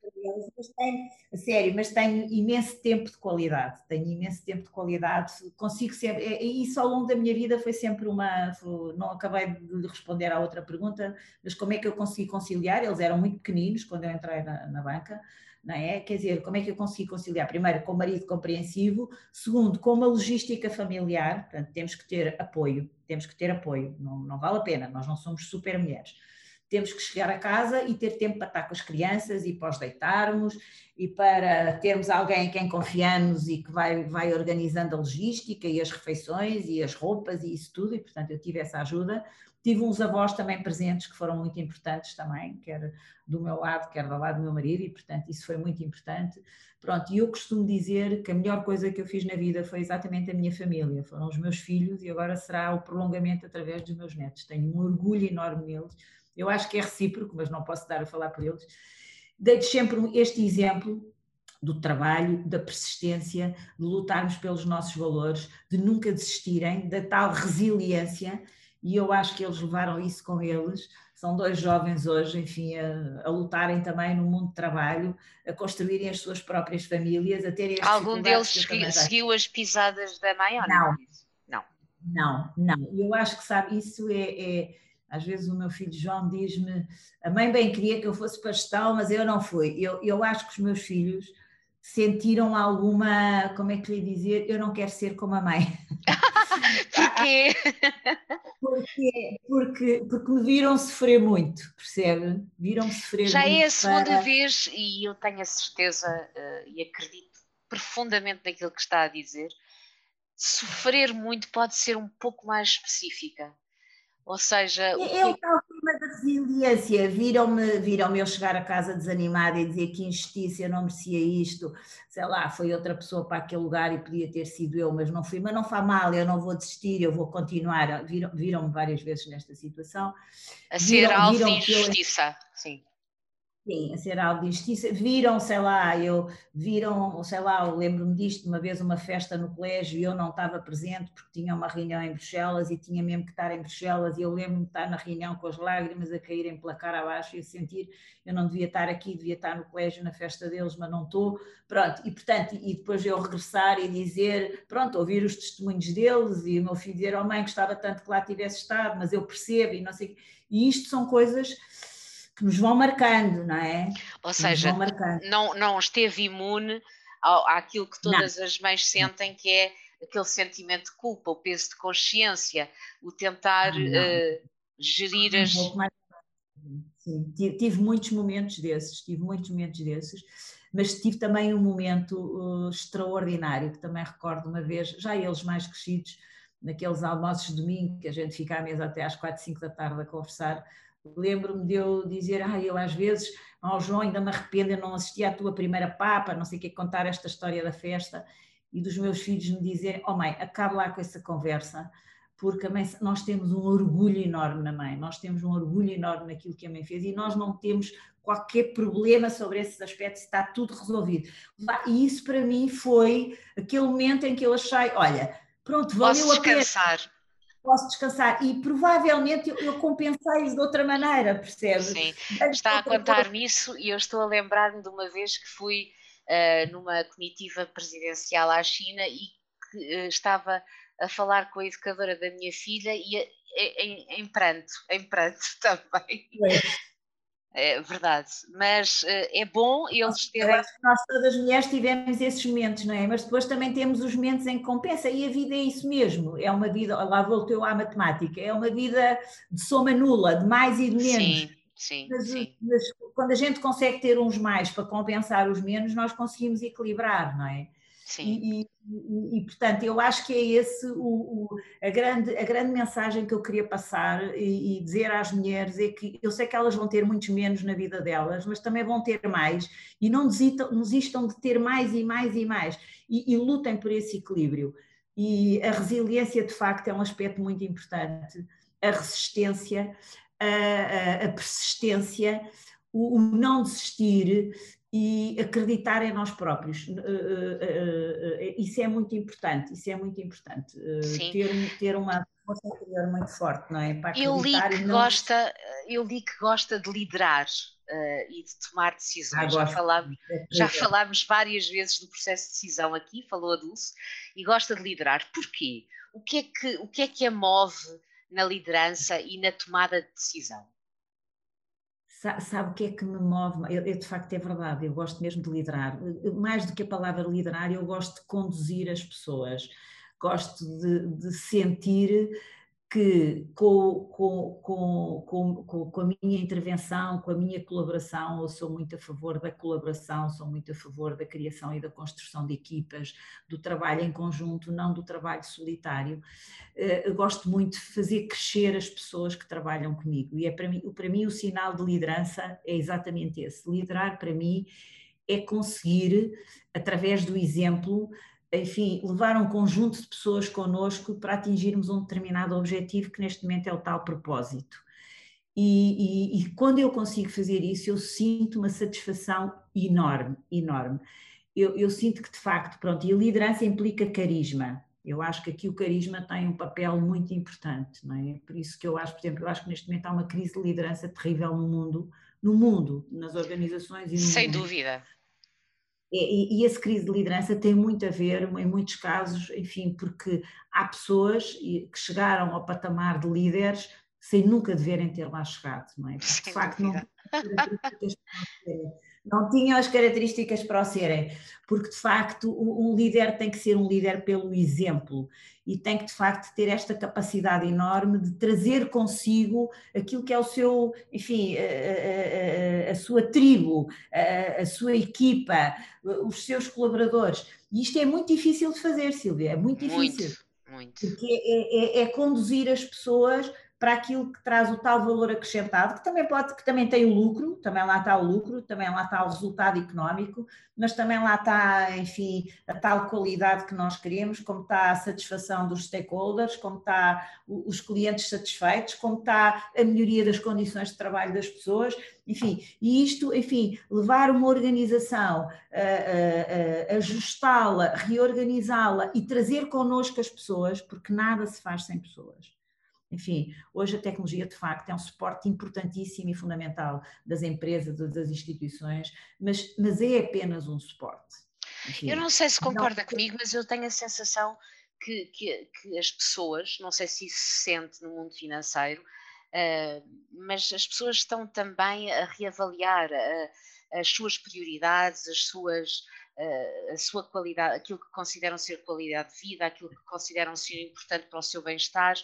mas tenho, sério, mas tenho imenso tempo de qualidade. Tenho imenso tempo de qualidade, consigo sempre. E isso ao longo da minha vida foi sempre uma. Não acabei de responder à outra pergunta, mas como é que eu consegui conciliar? Eles eram muito pequeninos quando eu entrei na, na banca não é? Quer dizer, como é que eu consigo conciliar? Primeiro, com o marido compreensivo, segundo, com uma logística familiar, portanto, temos que ter apoio, temos que ter apoio, não, não vale a pena, nós não somos super mulheres. Temos que chegar a casa e ter tempo para estar com as crianças e para os deitarmos e para termos alguém em quem confiamos e que vai, vai organizando a logística e as refeições e as roupas e isso tudo, e portanto eu tive essa ajuda. Tive uns avós também presentes que foram muito importantes também, quer do meu lado, quer do lado do meu marido, e portanto isso foi muito importante. Pronto, e eu costumo dizer que a melhor coisa que eu fiz na vida foi exatamente a minha família, foram os meus filhos e agora será o prolongamento através dos meus netos. Tenho um orgulho enorme neles. Eu acho que é recíproco, mas não posso dar a falar por eles. Dei-te sempre este exemplo do trabalho, da persistência, de lutarmos pelos nossos valores, de nunca desistirem, da tal resiliência e eu acho que eles levaram isso com eles. São dois jovens hoje, enfim, a, a lutarem também no mundo de trabalho, a construírem as suas próprias famílias, a terem Algum deles seguiu as pisadas da mãe ou não? Não, não, não. não. Eu acho que, sabe, isso é, é às vezes o meu filho João diz-me: a mãe bem queria que eu fosse pastel, mas eu não fui. Eu, eu acho que os meus filhos sentiram alguma, como é que lhe dizer, eu não quero ser como a mãe. Porquê? porque, porque, porque me viram sofrer muito, percebe? Viram-me sofrer Já muito. Já é a segunda para... vez e eu tenho a certeza uh, e acredito profundamente naquilo que está a dizer. Sofrer muito pode ser um pouco mais específica. Ou seja, é, é o tal tema da resiliência. Viram-me viram eu chegar a casa desanimada e dizer que injustiça, eu não merecia isto. Sei lá, foi outra pessoa para aquele lugar e podia ter sido eu, mas não fui. Mas não faz mal, eu não vou desistir, eu vou continuar. Viram-me viram várias vezes nesta situação. A ser viram, alvo de injustiça, eu... sim. Sim, a ser algo de justiça. Viram, sei lá, eu viram, sei lá, eu lembro-me disto, uma vez uma festa no colégio e eu não estava presente porque tinha uma reunião em Bruxelas e tinha mesmo que estar em Bruxelas e eu lembro-me de estar na reunião com as lágrimas a caírem pela cara abaixo e a sentir eu não devia estar aqui, devia estar no colégio na festa deles, mas não estou. Pronto, e portanto, e depois eu regressar e dizer, pronto, ouvir os testemunhos deles e o meu filho dizer, oh mãe, gostava tanto que lá tivesse estado, mas eu percebo e não sei. E isto são coisas que nos vão marcando, não é? Ou seja, não, não esteve imune ao, àquilo que todas não. as mães sentem, que é aquele sentimento de culpa, o peso de consciência, o tentar uh, gerir as. sim. Tive muitos momentos desses, tive muitos momentos desses, mas tive também um momento uh, extraordinário, que também recordo uma vez, já eles mais crescidos, naqueles almoços de domingo, que a gente fica à mesa até às quatro, cinco da tarde a conversar, lembro-me de eu dizer, ah, eu às vezes, ao oh, João, ainda me arrependo, eu não assisti à tua primeira papa, não sei o que, contar esta história da festa, e dos meus filhos me dizerem, oh mãe, acabe lá com essa conversa, porque mãe, nós temos um orgulho enorme na mãe, nós temos um orgulho enorme naquilo que a mãe fez e nós não temos qualquer problema sobre esses aspectos, está tudo resolvido. E isso para mim foi aquele momento em que eu achei, olha, pronto, valeu Posso descansar. a pena. Posso descansar e provavelmente eu, eu compensei-os de outra maneira, percebe? Sim, está a contar-me isso e eu estou a lembrar-me de uma vez que fui uh, numa comitiva presidencial à China e que uh, estava a falar com a educadora da minha filha e em, em pranto, em pranto também. É. é verdade, mas eh, é bom eles terem. Nós todas as mulheres tivemos esses momentos, não é? Mas depois também temos os momentos em que compensa, e a vida é isso mesmo, é uma vida, lá voltou à matemática, é uma vida de soma nula, de mais e de menos. Sim, sim, mas, sim. mas quando a gente consegue ter uns mais para compensar os menos, nós conseguimos equilibrar, não é? Sim. E, e, e, portanto, eu acho que é esse o, o, a, grande, a grande mensagem que eu queria passar e, e, dizer às mulheres é que eu sei que elas vão ter muitos menos na vida delas, mas também vão ter mais e não desistam, desistam de ter mais e mais e mais e, lutem por esse equilíbrio. E a resiliência, de facto, é um aspecto muito importante. A resistência, a, a, a persistência, o, o não desistir e acreditar em nós próprios. Eh, eh, eh, isso é muito importante, isso é muito importante. Ter, ter uma força interior muito forte, não é? Para eu li que não... gosta, eu li que gosta de liderar uh, e de tomar decisões. Ah, já, falámos, é já falámos várias vezes do processo de decisão aqui, falou a Dulce, e gosta de liderar. Porquê? O que é que, o que, é que a move na liderança e na tomada de decisão? Sabe o que é que me move? Eu, eu, de facto é verdade, eu gosto mesmo de liderar. Mais do que a palavra liderar, eu gosto de conduzir as pessoas, gosto de, de sentir que com, com, com, com, a minha intervenção, com a minha colaboração, eu sou muito a favor da colaboração, sou muito a favor da criação e da construção de equipas, do trabalho em conjunto, não do trabalho solitário. Eh, eu gosto muito de fazer crescer as pessoas que trabalham comigo e é para mim, para mim o sinal de liderança é exatamente esse. Liderar para mim é conseguir, através do exemplo, enfim, levar um conjunto de pessoas connosco para atingirmos um determinado objetivo que neste momento é o tal propósito. E, e, e, quando eu consigo fazer isso, eu sinto uma satisfação enorme, enorme. Eu, eu, sinto que de facto, pronto, e a liderança implica carisma. Eu acho que aqui o carisma tem um papel muito importante, não é? Por isso que eu acho, por exemplo, eu acho que neste momento há uma crise de liderança terrível no mundo, no mundo, nas organizações e no Sem mundo. dúvida. E, e essa crise de liderança tem muito a ver, em muitos casos, enfim, porque há pessoas que chegaram ao patamar de líderes sem nunca deverem ter lá chegado, não é? Porque, de facto, não não tinham as características para o serem, porque de facto um líder tem que ser um líder pelo exemplo e tem que de facto ter esta capacidade enorme de trazer consigo aquilo que é o seu, enfim, a, a, a sua tribo, a, a, sua equipa, os seus colaboradores. E isto é muito difícil de fazer, Silvia, é muito difícil. Muito, muito. Porque é, é, é conduzir as pessoas para aquilo que traz o tal valor acrescentado, que também pode, que também tem o lucro, também lá está o lucro, também lá está o resultado económico, mas também lá está, enfim, a tal qualidade que nós queremos, como está a satisfação dos stakeholders, como está os clientes satisfeitos, como está a melhoria das condições de trabalho das pessoas, enfim, e isto, enfim, levar uma organização, ajustá-la, reorganizá-la e trazer connosco as pessoas, porque nada se faz sem pessoas. Enfim, hoje a tecnologia de facto é um suporte importantíssimo e fundamental das empresas, das instituições, mas, mas é apenas um suporte. Enfim, eu não sei se concorda não... comigo, mas eu tenho a sensação que, que, que, as pessoas, não sei se isso se sente no mundo financeiro, uh, mas as pessoas estão também a reavaliar uh, as suas prioridades, as suas, uh, a sua qualidade, aquilo que consideram ser qualidade de vida, aquilo que consideram ser importante para o seu bem-estar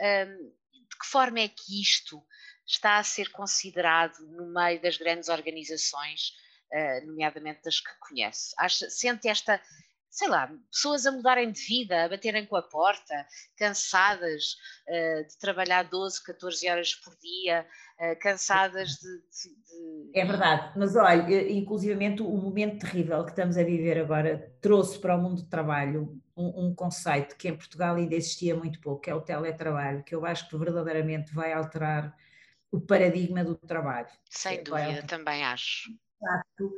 de que forma é que isto está a ser considerado no meio das grandes organizações, uh, nomeadamente das que conhece? Acha, sente esta, sei lá, pessoas a mudarem de vida, a baterem com a porta, cansadas uh, de trabalhar 12, 14 horas por dia, uh, cansadas de, de, de, É verdade, mas olha, inclusivamente o momento terrível que estamos a viver agora trouxe para o mundo do trabalho um, um, conceito que em Portugal ainda existia muito pouco, que é o teletrabalho, que eu acho que verdadeiramente vai alterar o paradigma do trabalho. Sem dúvida, também acho. Facto,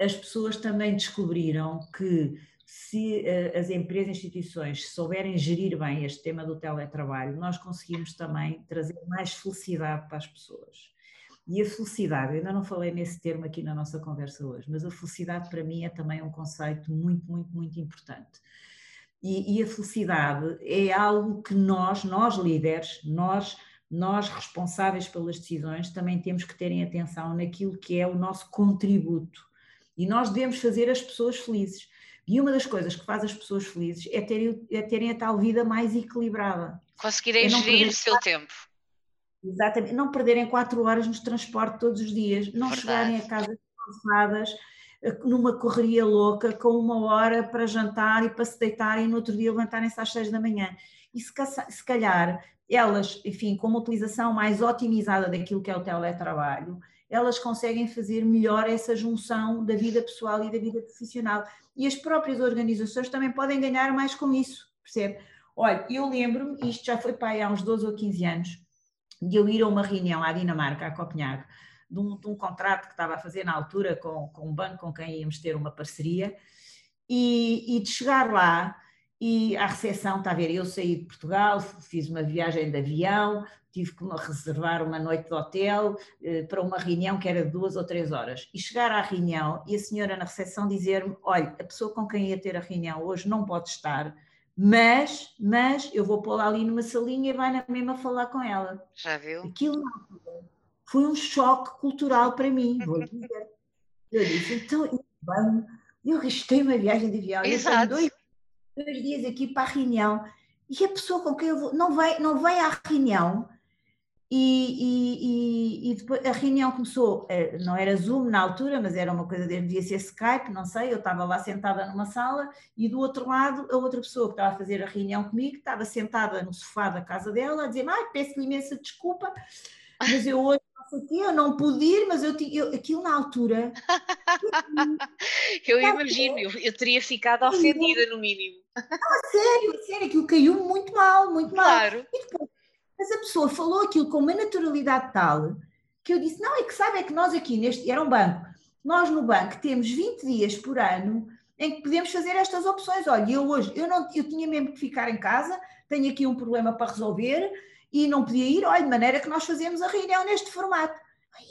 as pessoas também descobriram que se uh, as empresas e instituições souberem gerir bem este tema do teletrabalho, nós conseguimos também trazer mais felicidade para as pessoas. E a felicidade, ainda não falei nesse termo aqui na nossa conversa hoje, mas a felicidade para mim é também um conceito muito, muito, muito importante. E, e a felicidade é algo que nós, nós líderes, nós nós responsáveis pelas decisões também temos que terem atenção naquilo que é o nosso contributo. E nós devemos fazer as pessoas felizes. E uma das coisas que faz as pessoas felizes é terem, é terem a tal vida mais equilibrada. Conseguirem é gerir o seu tempo. Exatamente. Não perderem quatro horas nos transportes todos os dias. Não Verdade. chegarem a casa cansadas eh, numa correria louca, com uma hora para jantar e para se deitarem e no outro dia levantarem-se às seis da manhã. E se, se calhar elas, enfim, com uma utilização mais otimizada daquilo que é o teletrabalho, elas conseguem fazer melhor essa junção da vida pessoal e da vida profissional. E as próprias organizações também podem ganhar mais com isso, percebe? Olha, eu lembro-me, isto já foi para há uns 12 ou 15 anos, de eu ir a uma reunião à Dinamarca, a Copenhague, de um, de um contrato que estava a fazer na altura com, com um banco com quem íamos ter uma parceria, e, e de chegar lá e à recepção, está a ver, eu saí de Portugal, fiz uma viagem de avião, tive que reservar uma noite de hotel eh, para uma reunião que era de duas ou três horas. E chegar à reunião e a senhora na recepção dizer-me: olha, a pessoa com quem ia ter a reunião hoje não pode estar, mas, mas eu vou pô-la ali numa salinha e vai na mesma falar com ela. Já viu? Aquilo foi um choque cultural para mim, vou dizer. Eu disse: então, eu, eu arrisquei uma viagem de avião. Exato. Dois dias aqui para a reunião. E a pessoa com quem eu vou não vai, não vai à reunião e, e, e, depois a reunião começou, eh, não era Zoom na altura, mas era uma coisa, devia ser Skype, não sei, eu estava lá sentada numa sala e do outro lado a outra pessoa que estava a fazer a reunião comigo estava sentada no sofá da casa dela a dizer, ai, peço-lhe imensa desculpa, mas eu hoje aqui, eu não pude ir, mas eu, eu aquilo na altura. eu imagino, eu, eu, teria ficado ofendida no mínimo. Não, a sério, a sério, aquilo caiu muito mal, muito mal. Claro. Mas a pessoa falou aquilo com uma naturalidade tal que eu disse: não, é que sabe, é que nós aqui neste. Era um banco. Nós no banco temos 20 dias por ano em que podemos fazer estas opções. Olha, eu hoje, eu, não, eu tinha mesmo que ficar em casa, tenho aqui um problema para resolver e não podia ir, olha, de maneira que nós fazemos a reunião neste formato.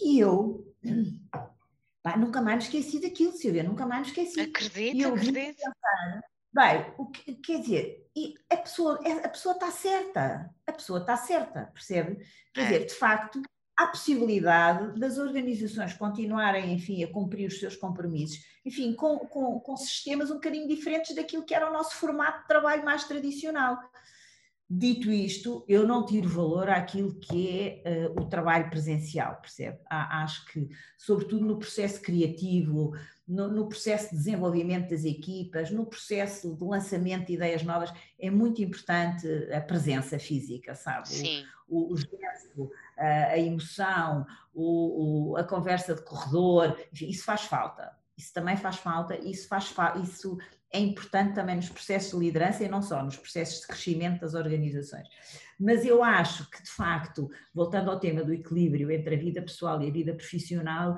E eu, pá, nunca mais me esqueci daquilo, Silvia, nunca mais me esqueci. Acredito, e eu acredito. Pensar, bem, o que, quer dizer, a pessoa, a pessoa está certa, a pessoa está certa, percebe? Quer é. dizer, de facto, há possibilidade das organizações continuarem, enfim, a cumprir os seus compromissos, enfim, com, com, com sistemas um bocadinho diferentes daquilo que era o nosso formato de trabalho mais tradicional. Dito isto, eu não tiro valor àquilo que é uh, o trabalho presencial, percebe? Ah, acho que, sobretudo no processo criativo, no, no, processo de desenvolvimento das equipas, no processo de lançamento de ideias novas, é muito importante a presença física, sabe? Sim. O, o, o gesto, a, a emoção, o, o, a conversa de corredor, enfim, isso faz falta. Isso também faz falta, isso faz fa isso é importante também nos processos de liderança e não só nos processos de crescimento das organizações. Mas eu acho que, de facto, voltando ao tema do equilíbrio entre a vida pessoal e a vida profissional,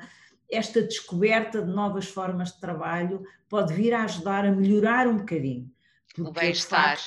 esta descoberta de novas formas de trabalho pode vir a ajudar a melhorar um bocadinho. O bem-estar,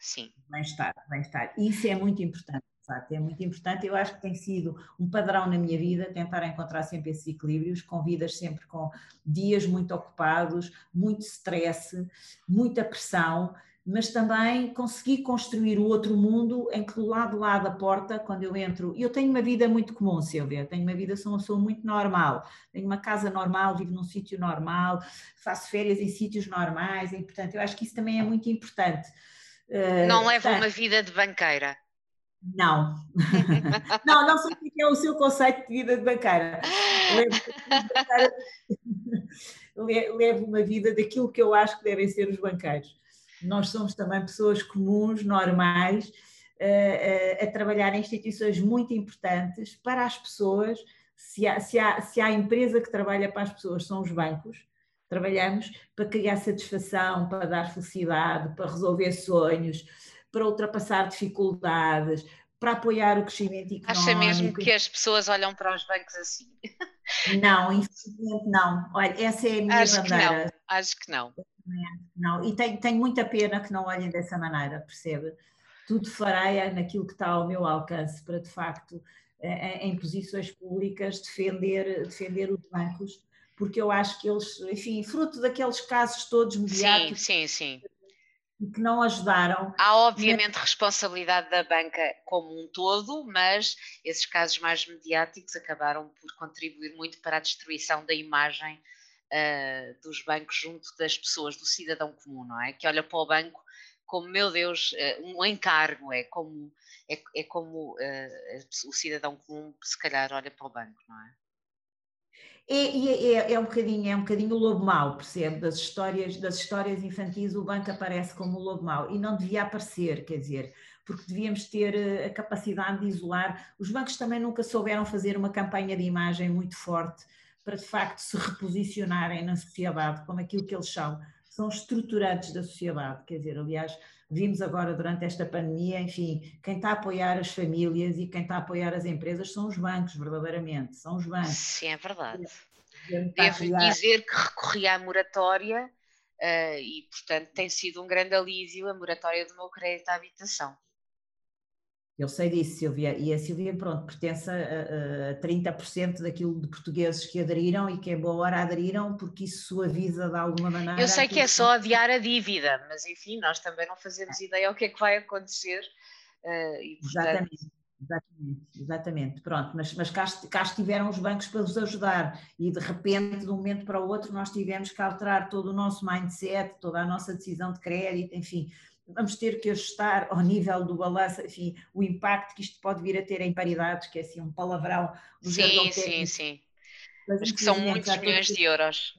sim. Bem-estar, bem-estar. Isso é muito importante facto, é muito importante. Eu acho que tem sido um padrão na minha vida tentar encontrar sempre esses equilíbrios, com vidas sempre com dias muito ocupados, muito stress, muita pressão, mas também conseguir construir o outro mundo em que do lado lá da porta, quando eu entro, eu tenho uma vida muito comum, Silvia, tenho uma vida, sou uma pessoa muito normal, tenho uma casa normal, vivo num sítio normal, faço férias em sítios normais, e portanto eu acho que isso também é muito importante. Não uh, leva uma vida de banqueira. Não. não, não sei o que é o seu conceito de vida de banqueira. Levo, uma vida daquilo que eu acho que devem ser os banqueiros. Nós somos também pessoas comuns, normais, a, a, a trabalhar em instituições muito importantes para as pessoas. Se há, se, há, se há empresa que trabalha para as pessoas, são os bancos. Trabalhamos para criar satisfação, para dar felicidade, para resolver sonhos, para ultrapassar dificuldades, para apoiar o crescimento económico. Acha mesmo que as pessoas olham para os bancos assim? Não, infelizmente não. Olha, essa é a minha acho bandeira. Que não, acho que não. Não, e tenho, tenho muita pena que não olhem dessa maneira, percebe? Tudo farei naquilo que está ao meu alcance para, de facto, em posições públicas, defender, defender os bancos, porque eu acho que eles, enfim, fruto daqueles casos todos mediáticos. Sim, sim, sim que não ajudaram. Há obviamente responsabilidade da banca como um todo, mas esses casos mais mediáticos acabaram por contribuir muito para a destruição da imagem uh, dos bancos junto das pessoas, do cidadão comum, não é? Que olha para o banco como, meu Deus, uh, um encargo, é como, é, é como uh, o cidadão comum se calhar olha para o banco, não é? É, é, é, um bocadinho, é um bocadinho o lobo mau, percebe? Das histórias, das histórias infantis, o banco aparece como o lobo mau e não devia aparecer, quer dizer, porque devíamos ter eh, a capacidade de isolar. Os bancos também nunca souberam fazer uma campanha de imagem muito forte para de facto se reposicionarem na sociedade como aquilo que eles são. São estruturantes da sociedade, quer dizer, aliás, vimos agora durante esta pandemia, enfim, quem está a apoiar as famílias e quem está a apoiar as empresas são os bancos, verdadeiramente, são os bancos. Sim, é verdade. Devo dizer que recorri à moratória uh, e, portanto, tem sido um grande alívio a moratória do meu crédito à habitação. Eu sei disso, Silvia, e a Silvia, pronto, pertence a, a 30% daquilo de portugueses que aderiram e que é boa hora aderiram, porque isso suaviza de alguma maneira. Eu sei que é só adiar a dívida, mas enfim, nós também não fazemos ideia o que é que vai acontecer. Uh, e, portanto... Exatamente. Exatamente, exatamente, pronto, mas, mas cá, cá estiveram os bancos para nos ajudar e de repente, de um momento para o outro, nós tivemos que alterar todo o nosso mindset, toda a nossa decisão de crédito, enfim, vamos ter que ajustar ao nível do balanço, enfim, o impacto que isto pode vir a ter em paridades, que é assim um palavrão. Sim, sim, sim. Mas, mas que são muitos milhões de euros.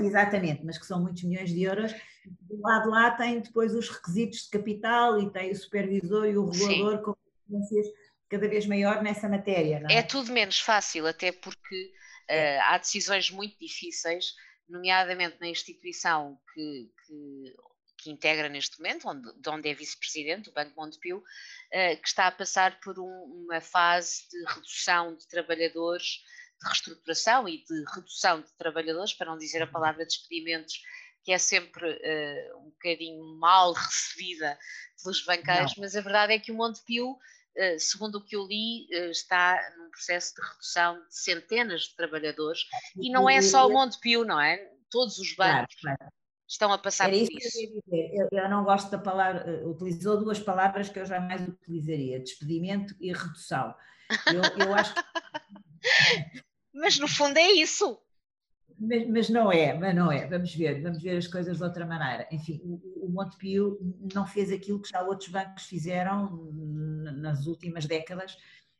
Exatamente, mas que são muitos milhões de euros. Do lado lá tem depois os requisitos de capital e tem o supervisor e o regulador sim. com consequências cada vez maior nessa matéria. É? é? tudo menos fácil, até porque uh, há decisões muito difíceis, nomeadamente na instituição que, que que integra neste momento, onde, de onde é vice-presidente, o Banco Montepio, uh, que está a passar por um, uma fase de redução de trabalhadores, de reestruturação e de redução de trabalhadores, para não dizer a palavra despedimentos, que é sempre uh, um bocadinho mal recebida pelos banqueiros, não. mas a verdade é que o Montepio, uh, segundo o que eu li, está num processo de redução de centenas de trabalhadores, e não é só o Montepio, não é? Todos os bancos. Claro, claro estão a passar Era por isso. isso. Eu, eu, não gosto da palavra, eh, utilizou duas palavras que eu jamais utilizaria: despedimento e redução. Eu, eu acho que... Mas no fundo é isso. Mas, mas, não é, mas não é. Vamos ver, vamos ver as coisas de outra maneira. Enfim, o, o Montepio não fez aquilo que já outros bancos fizeram nas últimas décadas,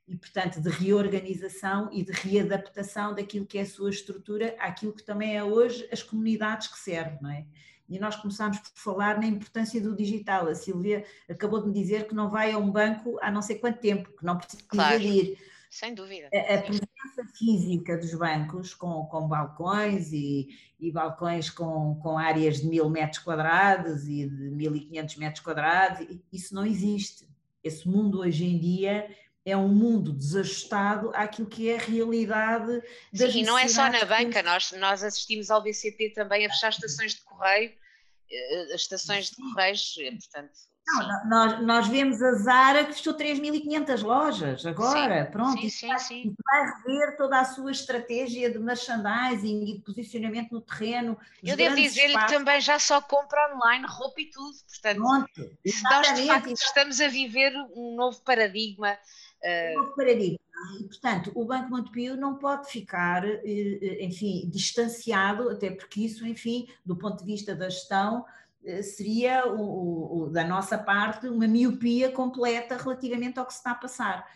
e, portanto, de reorganização e de readaptação daquilo que é a sua estrutura àquilo que também é hoje as comunidades que serve, não é? E nós começámos por falar na importância do digital. A Silvia acabou de me dizer que não vai a um banco há não sei quanto tempo, que não precisa claro, de ir. Sem dúvida. A, a presença física dos bancos, com, com balcões e, e balcões com, com áreas de mil metros quadrados e de 1500 metros quadrados, isso não existe. Esse mundo hoje em dia é um mundo desajustado àquilo que é a realidade das Sim, e não é só na banca, nós, nós assistimos ao BCP também a fechar estações de correio, eh, as estações de correios, eh, portanto... Não, nós, nós vemos a Zara que fechou 3.500 lojas agora, sim, pronto, sim, sim, vai, sim. vai rever toda a sua estratégia de merchandising e de posicionamento no terreno. Eu devo dizer-lhe que também já só compra online roupa e tudo, portanto, pronto, nós de facto estamos a viver um novo paradigma Uh... paradigma. Portanto, o Banco Montepio não pode ficar, eh, eh, enfim, distanciado, até porque isso, enfim, do ponto de vista da gestão, seria, o, o, da nossa parte, uma miopia completa relativamente ao que se está a passar.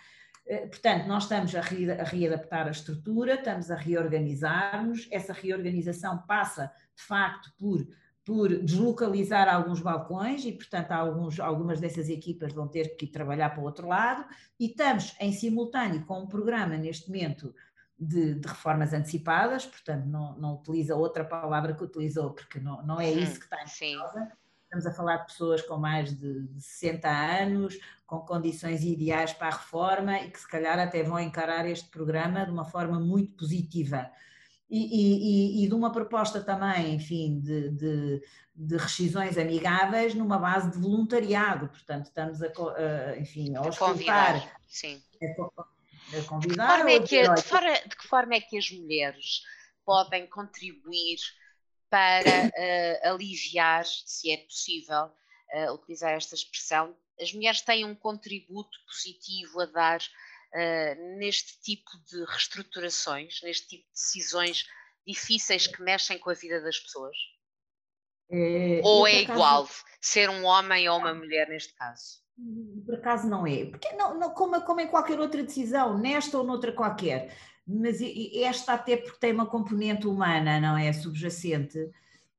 Portanto, nós estamos a, readaptar a estrutura, estamos a reorganizar-nos. Essa reorganização passa, de facto, por por deslocalizar alguns balcões e, portanto, alguns, algumas dessas equipas vão ter que trabalhar para o outro lado. E estamos em simultâneo com um programa neste momento de, de reformas antecipadas, portanto, não, não utiliza outra palavra que utilizou, porque não, não é isso que está em causa. Estamos a falar de pessoas com mais de, de 60 anos, com condições ideais para a reforma e que se calhar até vão encarar este programa de uma forma muito positiva e, e, e, de uma proposta também, enfim, de, de, de, rescisões amigáveis numa base de voluntariado. Portanto, estamos a, a enfim, a, a convidar. Sim. A, convidar. De, é que, de, forma, de que forma é que as mulheres podem contribuir para uh, aliviar, se é possível uh, utilizar esta expressão, as mulheres têm um contributo positivo a dar uh, neste tipo de reestruturações, neste tipo de decisões difíceis que mexem com a vida das pessoas? É, ou é igual ser um homem ou uma mulher neste caso? Por acaso não é, porque não, não como, como em qualquer outra decisão, nesta ou noutra qualquer, mas esta até porque tem uma componente humana, não é? Subjacente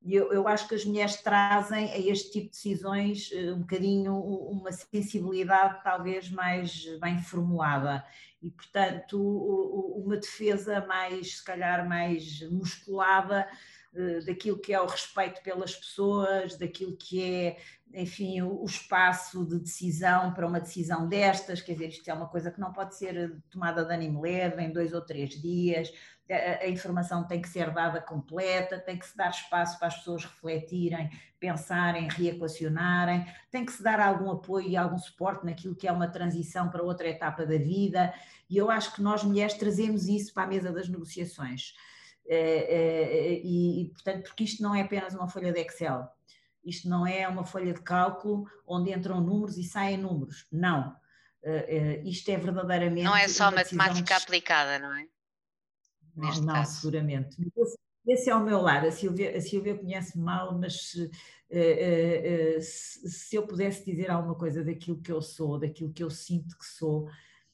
e eu, eu, acho que as mulheres trazem a este tipo de decisões eh, um bocadinho uma sensibilidade talvez mais bem formulada. E, portanto, uma defesa mais, se calhar, mais musculada eh, daquilo que é o respeito pelas pessoas, daquilo que é, enfim, o espaço de decisão para uma decisão destas, quer dizer, isto é uma coisa que não pode ser tomada de ânimo leve em dois ou três dias, a, informação tem que ser dada completa, tem que se dar espaço para as pessoas refletirem, pensarem, reequacionarem, tem que se dar algum apoio e algum suporte naquilo que é uma transição para outra etapa da vida, e eu acho que nós mulheres trazemos isso para a mesa das negociações. Eh, eh, e, portanto, porque isto não é apenas uma folha de Excel, isto não é uma folha de cálculo onde entram números e saem números, não. Uh, isto é verdadeiramente. Não é só matemática aplicada, não é? Não, não seguramente. Esse, esse, é o meu lar. A Silvia, a Silvia conhece-me mal, mas se, uh, se, se, eu pudesse dizer alguma coisa daquilo que eu sou, daquilo que eu sinto que sou,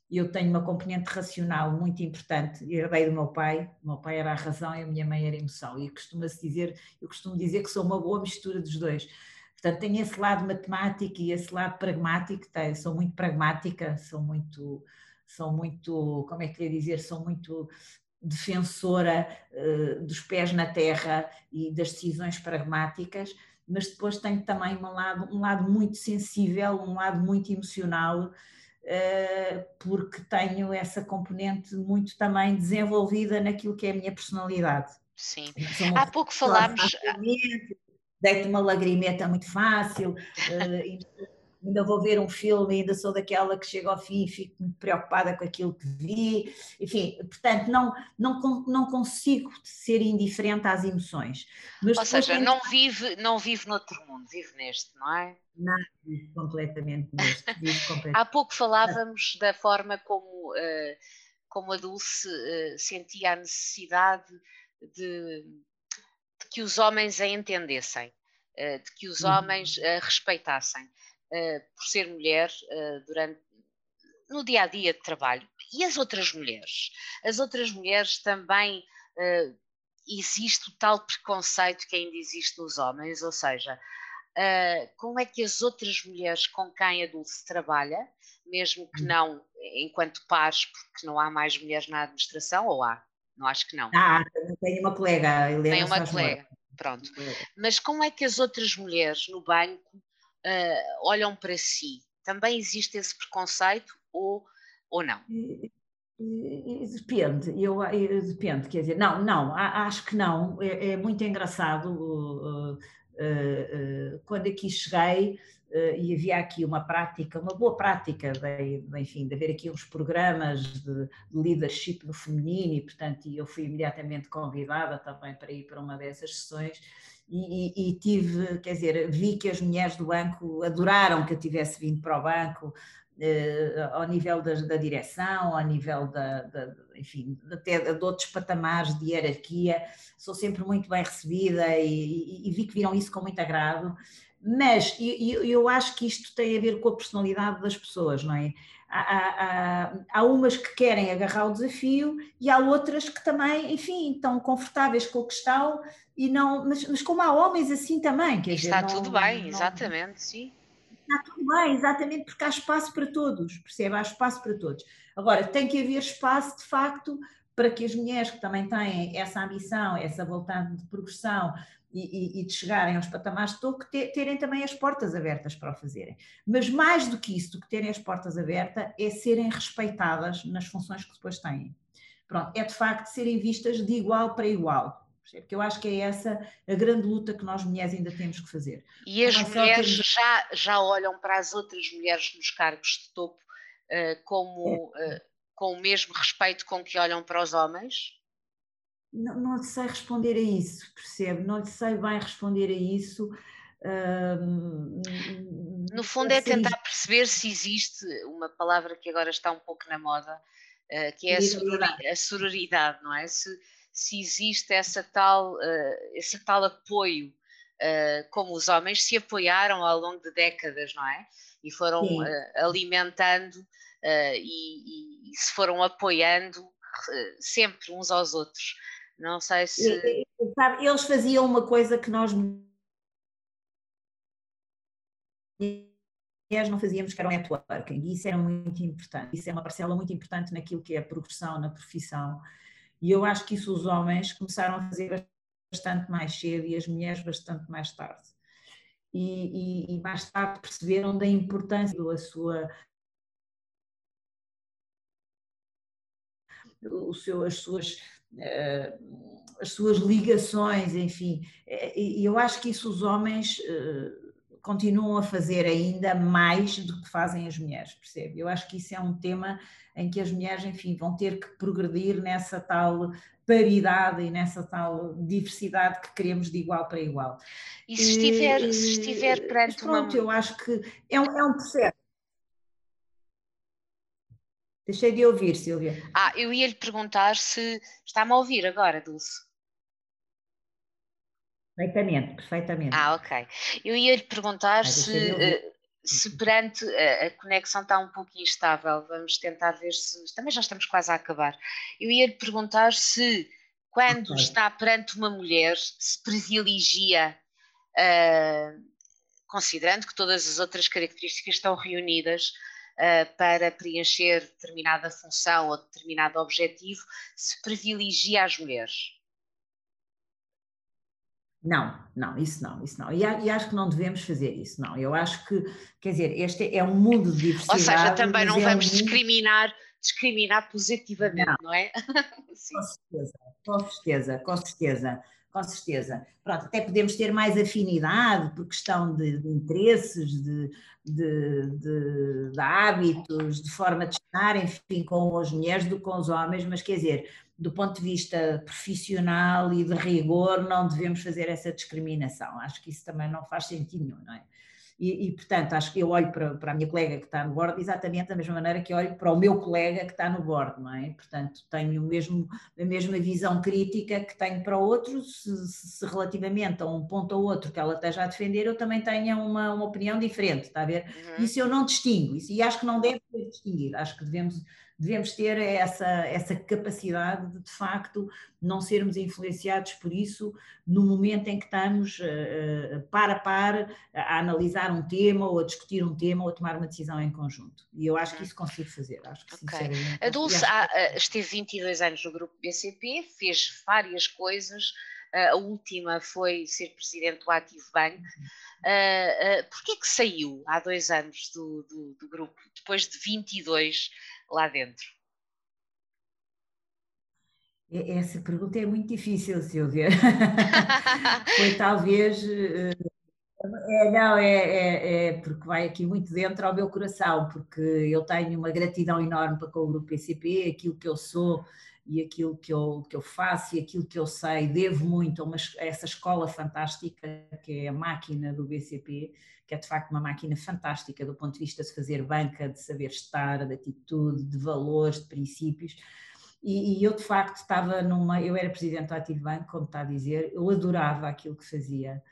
eu tenho uma componente racional muito importante. Herdei do meu pai. O meu pai era a razão e a minha mãe era a emoção. E costuma-se dizer, eu costumo dizer que sou uma boa mistura dos dois. Portanto, tenho esse lado matemático e esse lado pragmático. Tá? Sou muito pragmática, sou muito, sou muito, como é que ia dizer, sou muito defensora uh, dos pés na terra e das decisões pragmáticas, mas depois tenho também um lado, um lado muito sensível, um lado muito emocional, uh, porque tenho essa componente muito também desenvolvida naquilo que é a minha personalidade. Sim. Há pouco falámos. Deito uma lagrimeta muito fácil. Uh, ainda vou ver um filme, ainda sou daquela que chega ao fim e fico muito preocupada com aquilo que vi, enfim, portanto, não, não, não consigo ser indiferente às emoções. Mas Ou seja, não, vive, não vive noutro mundo, vive neste, não é? Não, vive completamente neste. Vive completamente. Há pouco falávamos da forma como, uh, como a Dulce uh, sentia a necessidade de, de, que os homens a entendessem, uh, de que os uhum. homens a respeitassem. Eh, por ser mulher uh, durante no dia a dia de trabalho. E as outras mulheres? As outras mulheres também uh, existe o tal preconceito que ainda existe nos homens, ou seja, como é que as outras mulheres com quem a Dulce trabalha, mesmo que hum. não enquanto pares, porque não há mais mulheres na administração, ou há? Não acho que não. Ah, tenho uma colega, Helena. Tem uma colega, pronto. Mas como é que as outras mulheres no banco uh, olham para si? Também existe esse preconceito ou, ou não? Depende, eu, depende, quer dizer, não, não, acho que não, é, é muito engraçado. Uh, uh, quando aqui cheguei, e havia aqui uma prática, uma boa prática, de, enfim, de haver aqui uns programas de, de leadership no feminino, e portanto eu fui imediatamente convidada também para ir para uma dessas sessões, e, e, tive, quer dizer, vi que as mulheres do banco adoraram que eu tivesse vindo para o banco, uh, ao nível da, da, direção, ao nível da, da, enfim, até de outros patamares de hierarquia, sou sempre muito bem recebida e, e, e vi que viram isso com muito agrado. Mas eu, eu acho que isto tem a ver com a personalidade das pessoas, não é? Há, há, há, umas que querem agarrar o desafio e há outras que também, enfim, estão confortáveis com o que estão e não, mas, mas como há homens assim também, quer dizer, está não, tudo bem, não, exatamente, sim. Está tudo bem, exatamente, porque há espaço para todos, percebe? Há espaço para todos. Agora, tem que haver espaço, de facto, para que as mulheres que também têm essa ambição, essa vontade de progressão, e, e, de chegarem aos patamares de topo, ter, terem também as portas abertas para o fazerem. Mas mais do que isso, do que terem as portas abertas, é serem respeitadas nas funções que depois têm. Pronto, é de facto serem vistas de igual para igual. Porque eu acho que é essa a grande luta que nós mulheres ainda temos que fazer. E as mulheres termos... já, já olham para as outras mulheres nos cargos de topo uh, como, uh, com o mesmo respeito com que olham para os homens? Não, não sei responder a isso, percebe? Não sei bem responder a isso. no fundo é tentar perceber se existe uma palavra que agora está um pouco na moda, uh, que é a sororidade. a sororidade, não é? Se, se existe essa tal, uh, esse tal apoio, uh, como os homens se apoiaram ao longo de décadas, não é? E foram alimentando e, e, se foram apoiando sempre uns aos outros. Não sei se. Sabe, eles faziam uma coisa que nós mulheres não fazíamos, que era o networking, e isso era muito importante. Isso é uma parcela muito importante naquilo que é a progressão na profissão. E eu acho que isso os homens começaram a fazer bastante mais cedo e as mulheres bastante mais tarde. E, e, e mais tarde perceberam da importância da sua o seu, as suas as suas ligações, enfim. Eh, e eu acho que isso os homens eh, continuam a fazer ainda mais do que fazem as mulheres, percebe? Eu acho que isso é um tema em que as mulheres, enfim, vão ter que progredir nessa tal paridade e nessa tal diversidade que queremos de igual para igual. E se estiver, e, se estiver perante pronto, uma... eu acho que é um, é um processo. Deixei de ouvir, Silvia. Ah, eu ia lhe perguntar se está-me a ouvir agora, Dulce. Perfeitamente, perfeitamente. Ah, ok. Eu ia lhe perguntar se, eh, se perante a, a, conexão está um pouco instável, vamos tentar ver se. Também já estamos quase a acabar. Eu ia lhe perguntar se, quando okay. está perante uma mulher, se privilegia, uh, considerando que todas as outras características estão reunidas, uh, para preencher determinada função ou determinado objetivo, se privilegia as mulheres? Não, não, isso não, isso não. E, e, acho que não devemos fazer isso, não. Eu acho que, quer dizer, este é um mundo de diversidade. Ou seja, também não é vamos um discriminar, discriminar positivamente, não, não é? com certeza, com certeza, com certeza com certeza. Pronto, até podemos ter mais afinidade por questão de, de interesses, de, de, de, hábitos, de forma de estar, enfim, com as mulheres do que com os homens, mas quer dizer, do ponto de vista profissional e de rigor, não devemos fazer essa discriminação. Acho que isso também não faz sentido nenhum, não é? E, e, portanto, acho que eu olho para, para a minha colega que está no board exatamente da mesma maneira que olho para o meu colega que está no board, não é? Portanto, tenho o mesmo, a mesma visão crítica que tenho para outros, se, se, relativamente a um ponto ou outro que ela esteja a defender, eu também tenho uma, uma opinião diferente, está a ver? Uhum. Isso eu não distingo, isso, e acho que não deve ser distinguido, acho que devemos devemos ter essa, essa capacidade de, de facto, não sermos influenciados por isso no momento em que estamos uh, par a par a analisar um tema ou a discutir um tema ou a tomar uma decisão em conjunto. E eu acho que isso consigo fazer. Acho que, okay. A Dulce há, esteve 22 anos no grupo BCP, fez várias coisas, a última foi ser presidente do Ativo Bank. Uh, uh, Porquê que saiu há dois anos do, do, do grupo, depois de 22 lá dentro? Essa pergunta é muito difícil, Silvia. Foi talvez. Eh, é, não, é, é, é, porque vai aqui muito dentro ao meu coração, porque eu tenho uma gratidão enorme para com o Grupo PCP, aquilo que eu sou e aquilo que eu, que eu faço e aquilo que eu sei, devo muito a, uma, a essa escola fantástica que é a máquina do BCP, que é de facto uma máquina fantástica do ponto de vista de fazer banca, de saber estar, de atitude, de valores, de princípios. E, e, eu de facto estava numa, eu era presidente do Banco, como está a dizer, eu adorava aquilo que fazia,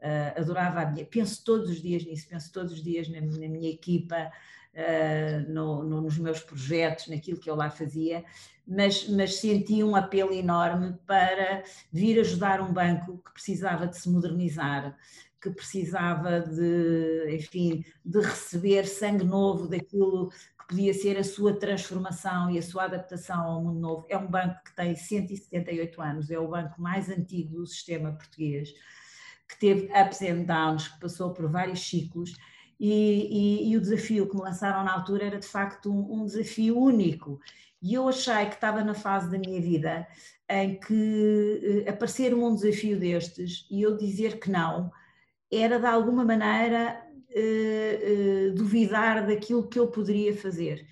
uh, adorava a minha, penso todos os dias nisso, penso todos os dias na, na minha equipa, uh, no, no, nos meus projetos, naquilo que eu lá fazia, mas, mas senti um apelo enorme para vir ajudar um banco que precisava de se modernizar, que precisava de, enfim, de receber sangue novo daquilo que podia ser a sua transformação e a sua adaptação ao mundo novo. É um banco que tem 178 anos, é o banco mais antigo do sistema português, que teve ups and downs, que passou por vários ciclos e, e, e, o desafio que me lançaram na altura era de facto um, um, desafio único. E eu achei que estava na fase da minha vida em que uh, aparecer um desafio destes e eu dizer que não era de alguma maneira uh, uh, duvidar daquilo que eu poderia fazer.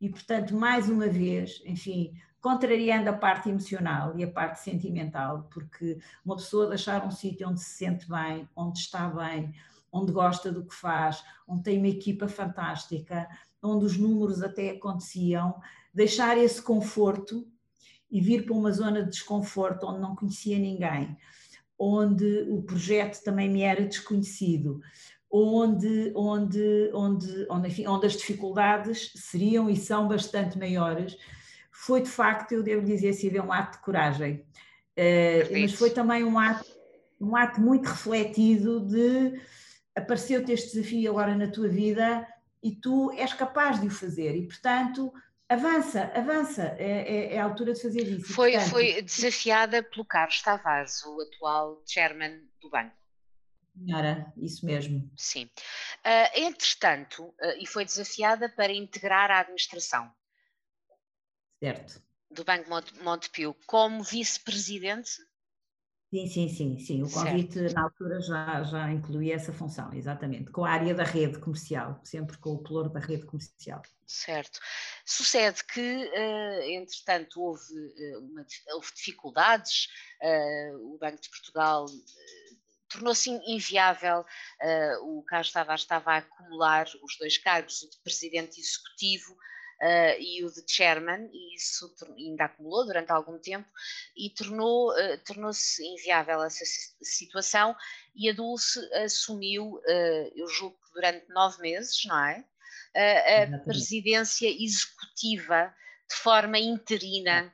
E portanto, mais uma vez, enfim, contrariando a parte emocional e a parte sentimental, porque uma pessoa deixar um sítio onde se sente bem, onde está bem, onde gosta do que faz, onde tem uma equipa fantástica, onde os números até aconteciam, deixar esse conforto e vir para uma zona de desconforto onde não conhecia ninguém, onde o projeto também me era desconhecido, onde, onde, onde, onde, enfim, onde as dificuldades seriam e são bastante maiores, foi de facto, eu devo dizer, assim, um ato de coragem. Uh, mas foi também um ato, um ato muito refletido de apareceu-te este desafio agora na tua vida e tu és capaz de o fazer e, portanto, avança, avança, é, é, é a altura de fazer isso. Foi, portanto, foi desafiada pelo Carlos Tavares, o atual chairman do banco. Senhora, isso mesmo. Sim. Uh, entretanto, uh, e foi desafiada para integrar a administração. Certo. Do Banco Montepio como vice-presidente Sim, sim, sim, sim. O convite certo. na altura já, já incluía essa função, exatamente, com a área da rede comercial, sempre com o pluro da rede comercial. Certo. Sucede que, uh, entretanto, houve, uh, uma, houve dificuldades, uh, o Banco de Portugal tornou-se inviável, o Carlos estava, estava a acumular os dois cargos, o de presidente executivo uh, e o de chairman, e isso ainda acumulou durante algum tempo, e tornou, uh, tornou-se inviável essa situação, e a Dulce assumiu, uh, eu julgo que durante nove meses, não é? a presidência executiva de forma interina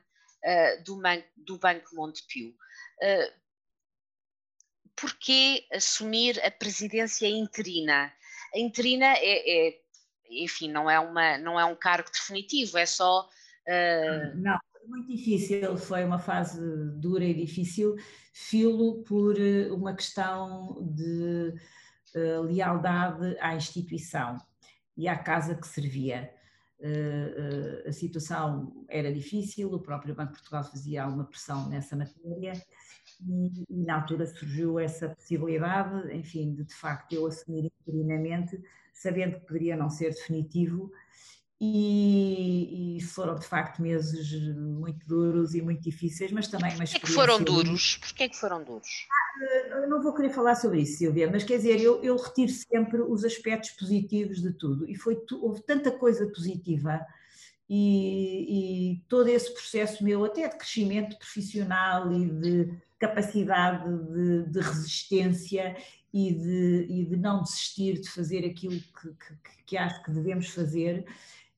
do, Banco, do Banco Montepio. Porquê assumir a presidência interina? A interina é, é enfim, não é, uma, não é um cargo definitivo, é só. Uh... Não, foi muito difícil, foi uma fase dura e difícil, filo por eh, uma questão de uh, lealdade à instituição e à casa que servia. Uh, a situação era difícil, o próprio Banco de Portugal fazia alguma pressão nessa matéria e, e, na altura surgiu essa possibilidade, enfim, de de facto eu assumir interinamente sabendo que poderia não ser definitivo, e, e, foram de facto meses muito duros e muito difíceis, mas também uma experiência... Porquê que foram duros? Porquê que foram duros? Ah, não vou querer falar sobre isso, Silvia, mas quer dizer, eu, eu retiro sempre os aspectos positivos de tudo, e foi, houve tanta coisa positiva, e, e todo esse processo meu, até de crescimento profissional e de capacidade de, de resistência e de, e de não desistir de fazer aquilo que, que, que acho que devemos fazer.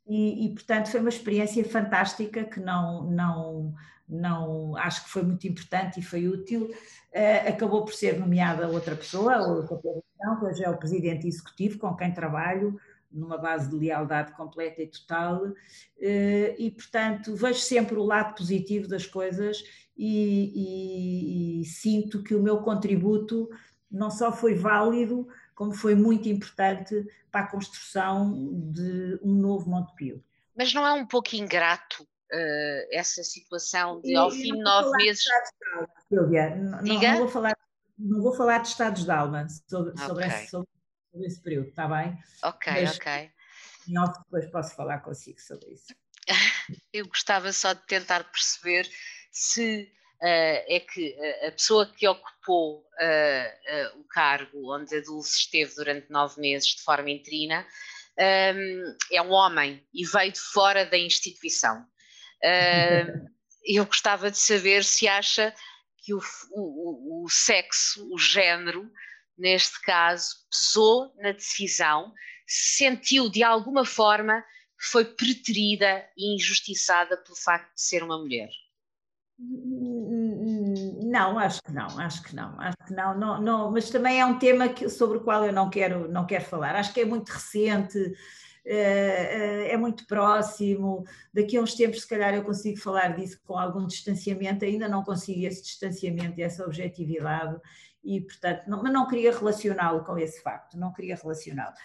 E, e, portanto foi uma experiência fantástica que não, não, não acho que foi muito importante e foi útil. Uh, acabou por ser nomeada outra pessoa, outra posição, que hoje é o presidente executivo com quem trabalho, numa base de lealdade completa e total, uh, e portanto vejo sempre o lado positivo das coisas e, e, e sinto que o meu contributo não só foi válido, como foi muito importante para a construção de um novo Montepio. Mas não é um pouco ingrato uh, essa situação de, e, ao fim de nove meses. Silvia, não, não, vou falar, não vou falar de estados de alma sobre, okay. sobre, esse, sobre, sobre esse período, está bem? Ok, Mas, ok. Em off depois posso falar consigo sobre isso. Eu gostava só de tentar perceber se é que a pessoa que ocupou uh, uh, o cargo onde a Dulce esteve durante nove meses de forma interina é um homem e veio de fora da instituição. eu gostava de saber se acha que o, o, o sexo, o género, neste caso, pesou na decisão, sentiu de alguma forma que foi preterida e injustiçada pelo facto de ser uma mulher? Não, acho que não, acho que não, acho que não, não, não mas também é um tema que, sobre o qual eu não quero, não quero falar. Acho que é muito recente, é, é muito próximo. Daqui a uns tempos, se calhar, eu consigo falar disso com algum distanciamento, ainda não consigo esse distanciamento e essa objetividade, e portanto, não, mas não queria relacioná-lo com esse facto, não queria relacioná-lo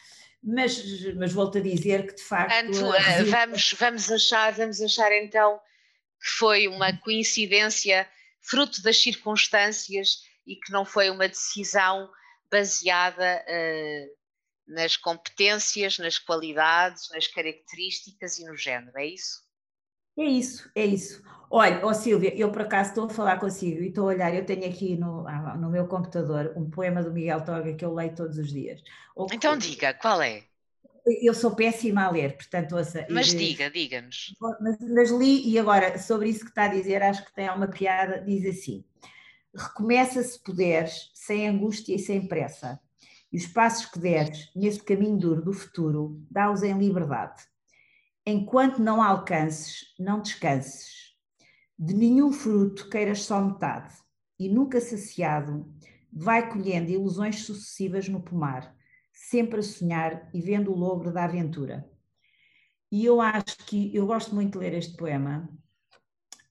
mas, mas volto a dizer que de facto. Portanto, eh, vamos, vamos, achar, vamos achar então que foi uma coincidência fruto das circunstâncias e que não foi uma decisão baseada uh, nas competências, nas qualidades, nas características e no género, é isso? É isso, é isso. Olha, oh Silvia, eu por acaso estou a falar consigo e estou a olhar, eu tenho aqui no, ah, no meu computador um poema do Miguel Torga que eu leio todos os dias. então diga, qual é? Eu sou péssima a ler, portanto, ouça. Mas diga, diga-nos. Mas, mas, li, e agora, sobre isso que está a dizer, acho que tem uma piada, diz assim: recomeça se puderes, sem angústia e sem pressa, e os passos que deres nesse caminho duro do futuro, dá-os em liberdade. Enquanto não alcances, não descanses. De nenhum fruto queiras só metade, e nunca saciado, vai colhendo ilusões sucessivas no pomar sempre a sonhar e vendo o logro da aventura. E eu acho que eu gosto muito de ler este poema.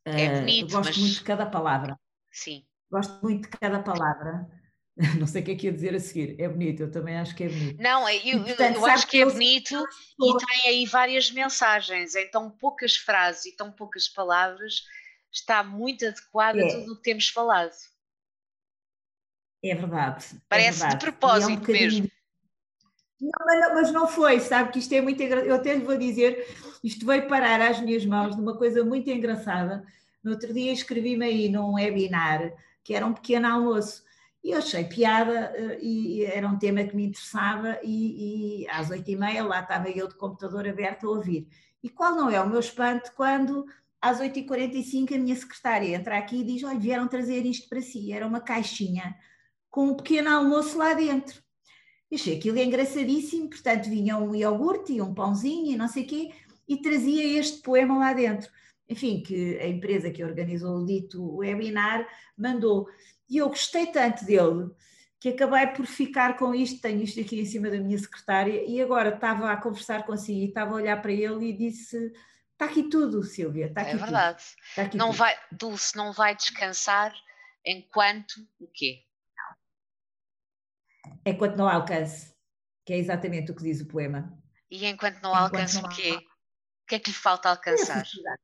É bonito, uh, gosto mas... muito de cada palavra. Sim. Gosto muito de cada palavra. Não sei o que é que ia dizer a seguir. É bonito, eu também acho que é bonito. Não, eu, e, portanto, eu acho que é bonito e tem aí várias mensagens. Em tão poucas frases e tão poucas palavras está muito adequado é. a tudo o que temos falado. É verdade. É Parece é verdade. de propósito é um mesmo. Não, mas, não, mas não foi, sabe que isto é muito engraçado. Eu até lhe vou dizer, isto veio parar às minhas mãos de uma coisa muito engraçada. No outro dia escrevi-me aí num webinar que era um pequeno almoço. E eu achei piada eh, e era um tema que me interessava e, e às oito e meia lá estava eu de computador aberto a ouvir. E qual não é o meu espanto quando às oito e quarenta e cinco a minha secretária entra aqui e diz, olha, vieram trazer isto para si. Era uma caixinha com um pequeno almoço lá dentro. Eu achei aquilo engraçadíssimo, portanto vinha um iogurte e um pãozinho e não sei o quê, e trazia este poema lá dentro. Enfim, que a empresa que organizou o dito webinar mandou. E eu gostei tanto dele que acabei por ficar com isto, tenho isto aqui em cima da minha secretária, e agora estava a conversar consigo e estava a olhar para ele e disse: Está aqui tudo, Silvia, está aqui É verdade. Tudo. Não tudo. vai, Dulce não vai descansar enquanto o quê? Enquanto não alcance, que é exatamente o que diz o poema. E enquanto não enquanto alcance o quê? O que é que lhe falta alcançar? É felicidade.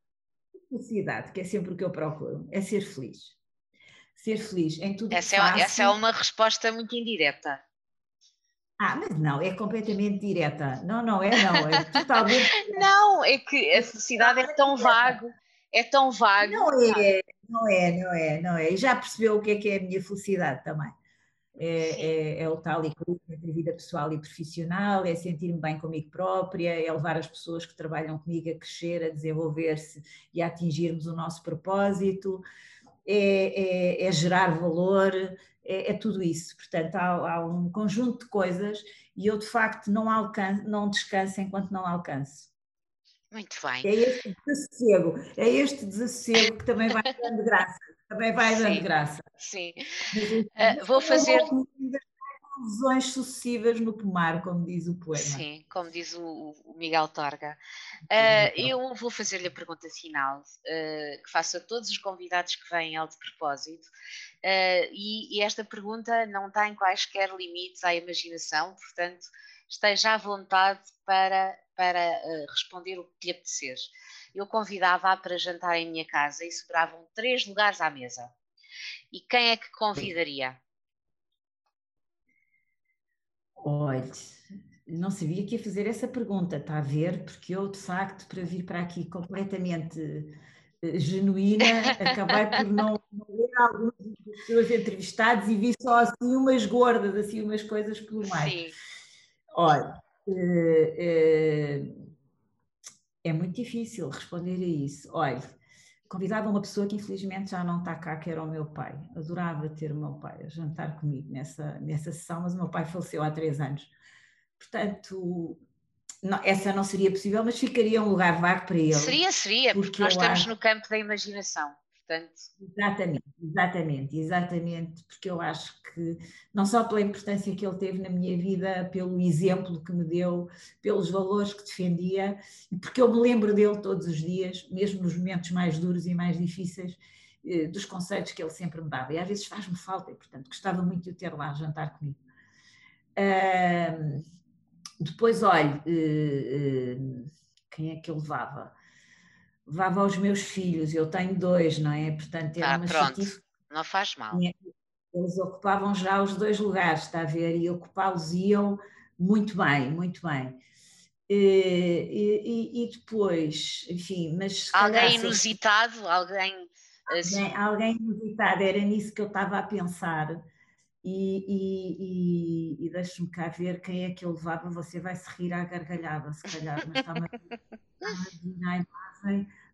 felicidade, que é sempre o que eu procuro, é ser feliz. Ser feliz em tudo essa que é, faço. Essa é uma resposta muito indireta. Ah, mas não, é completamente direta. Não, não é, não, é totalmente. não, é que a felicidade é tão vago, é tão vago. Não é, não é, não é, não é. E já percebeu o que é que é a minha felicidade também é, é, é, o tal equilíbrio entre vida pessoal e profissional, é sentir-me bem comigo própria, é levar as pessoas que trabalham comigo a crescer, a desenvolver-se e a atingirmos o nosso propósito, é, é, é gerar valor, é, é, tudo isso. Portanto, há, há, um conjunto de coisas e eu de facto não, alcanço, não descanso enquanto não alcanço. Muito bem. É este desassossego, é este desassossego que também vai dando graça. Também vai dando Sim. graça. Sim. Uh, vou fazer. Lesões sucessivas no pomar, como diz o poema. Sim, como diz o, o Miguel Torga. Uh, eu vou fazer-lhe a pergunta final, uh, que faço a todos os convidados que vêm ao de propósito, e, e esta pergunta não tem quaisquer limites à imaginação, portanto, esteja à vontade para, para responder o que lhe apetecer eu convidava-a para jantar em minha casa e sobravam três lugares à mesa. E quem é que convidaria? Olha, não sabia que ia fazer essa pergunta, está a ver? Porque eu, de facto, para vir para aqui completamente uh, genuína, acabei por não, não ler algumas das pessoas entrevistadas e vi só assim umas gordas, assim umas coisas pelo mais. Sim. Olha, uh, uh, é muito difícil responder a isso. Olha, convidava uma pessoa que infelizmente já não está cá, que era o meu pai. Adorava ter o meu pai a jantar comigo nessa, nessa sessão, mas o meu pai faleceu há três anos. Portanto, não, essa não seria possível, mas ficaria um lugar vago para ele. Seria, seria, porque, porque nós estamos acho... no campo da imaginação. Portanto... Exatamente, exatamente, exatamente, porque eu acho que não só pela importância que ele teve na minha vida, pelo exemplo que me deu, pelos valores que defendia, e porque eu me lembro dele todos os dias, mesmo nos momentos mais duros e mais difíceis, eh, dos conselhos que ele sempre me dava. E às vezes faz-me falta, e portanto gostava muito de o ter lá a jantar comigo. depois, olhe, eh, eh, quem é que eu levava? Levava aos meus filhos, eu tenho dois, não é? Portanto, era ah, uma pronto, não faz mal. Eles ocupavam já os dois lugares, está a ver? E ocupá-los iam muito bem, muito bem. E, e, e depois, enfim, mas. Alguém inusitado, alguém. Assim... Alguém, alguém inusitado, era nisso que eu estava a pensar. E, e, e, e deixe-me cá ver quem é que eu levava. Você vai se rir à gargalhada, se calhar, mas está-me a imagem,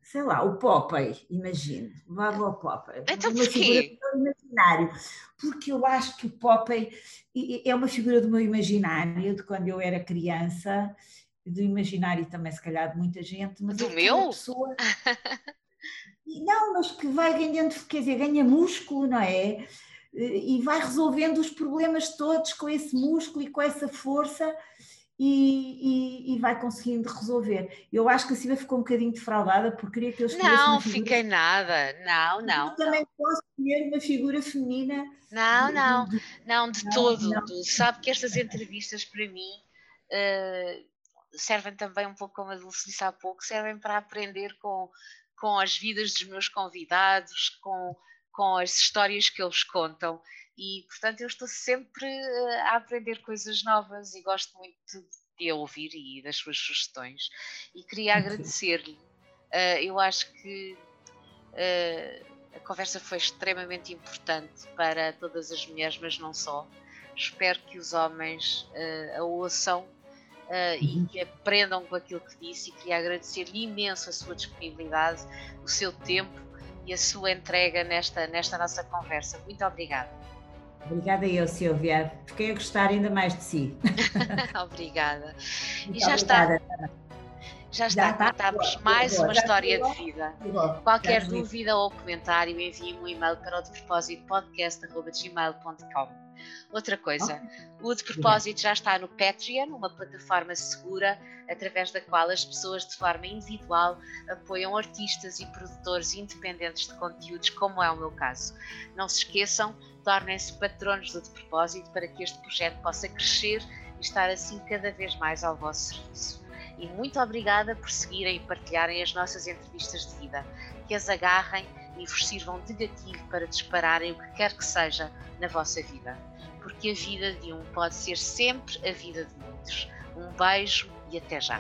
sei lá, o Popeye, imagino, levava o Popeye. Então porquê? imaginário, porque eu acho que o Popeye é uma figura do meu imaginário, de quando eu era criança, do imaginário também, se calhar, de muita gente. Mas do é meu? Pessoa... Não, mas que vai ganhando, quer dizer, ganha músculo, não é? E vai resolvendo os problemas todos com esse músculo e com essa força e, e, e, vai conseguindo resolver. Eu acho que a Silvia ficou um bocadinho defraudada porque queria que eu escolhesse Não, fiquei nada, não, não. Eu também não. posso escolher uma figura feminina. Não, não, não, de não, todo. Não. Sabe que estas entrevistas para mim uh, servem também um pouco, como a Dulce disse há pouco, servem para aprender com, com as vidas dos meus convidados, com, com as histórias que eles contam e portanto eu estou sempre eh, a aprender coisas novas e gosto muito de a ouvir e das suas sugestões e queria agradecer-lhe. Uh, eu acho que uh, a conversa foi extremamente importante para todas as mulheres, mas não só. Espero que os homens uh, a ouçam e uhum. que aprendam com aquilo que disse e queria agradecer-lhe imenso a sua disponibilidade, o seu tempo e a sua entrega nesta, nesta nossa conversa. Muito obrigada. Obrigada eu, Silvia. Fiquei a gostar ainda mais de si. obrigada. Muito e já obrigada. está. Já está, contámos mais boa, uma história de vida. Qualquer dúvida ou comentário, envie-me um e-mail para o de propósito podcast.gmail.com. Outra coisa, o de propósito já está no Patreon, uma plataforma segura através da qual as pessoas de forma individual apoiam artistas e produtores independentes de conteúdos, como é o meu caso. Não se esqueçam, tornem-se patronos do de propósito para que este projeto possa crescer e estar assim cada vez mais ao vosso serviço. E muito obrigada por seguirem e partilharem as nossas entrevistas de vida, que as agarrem e vos sirvam de gatilho para dispararem o que quer que seja na vossa vida. Porque a vida de um pode ser sempre a vida de muitos. Um beijo e até já!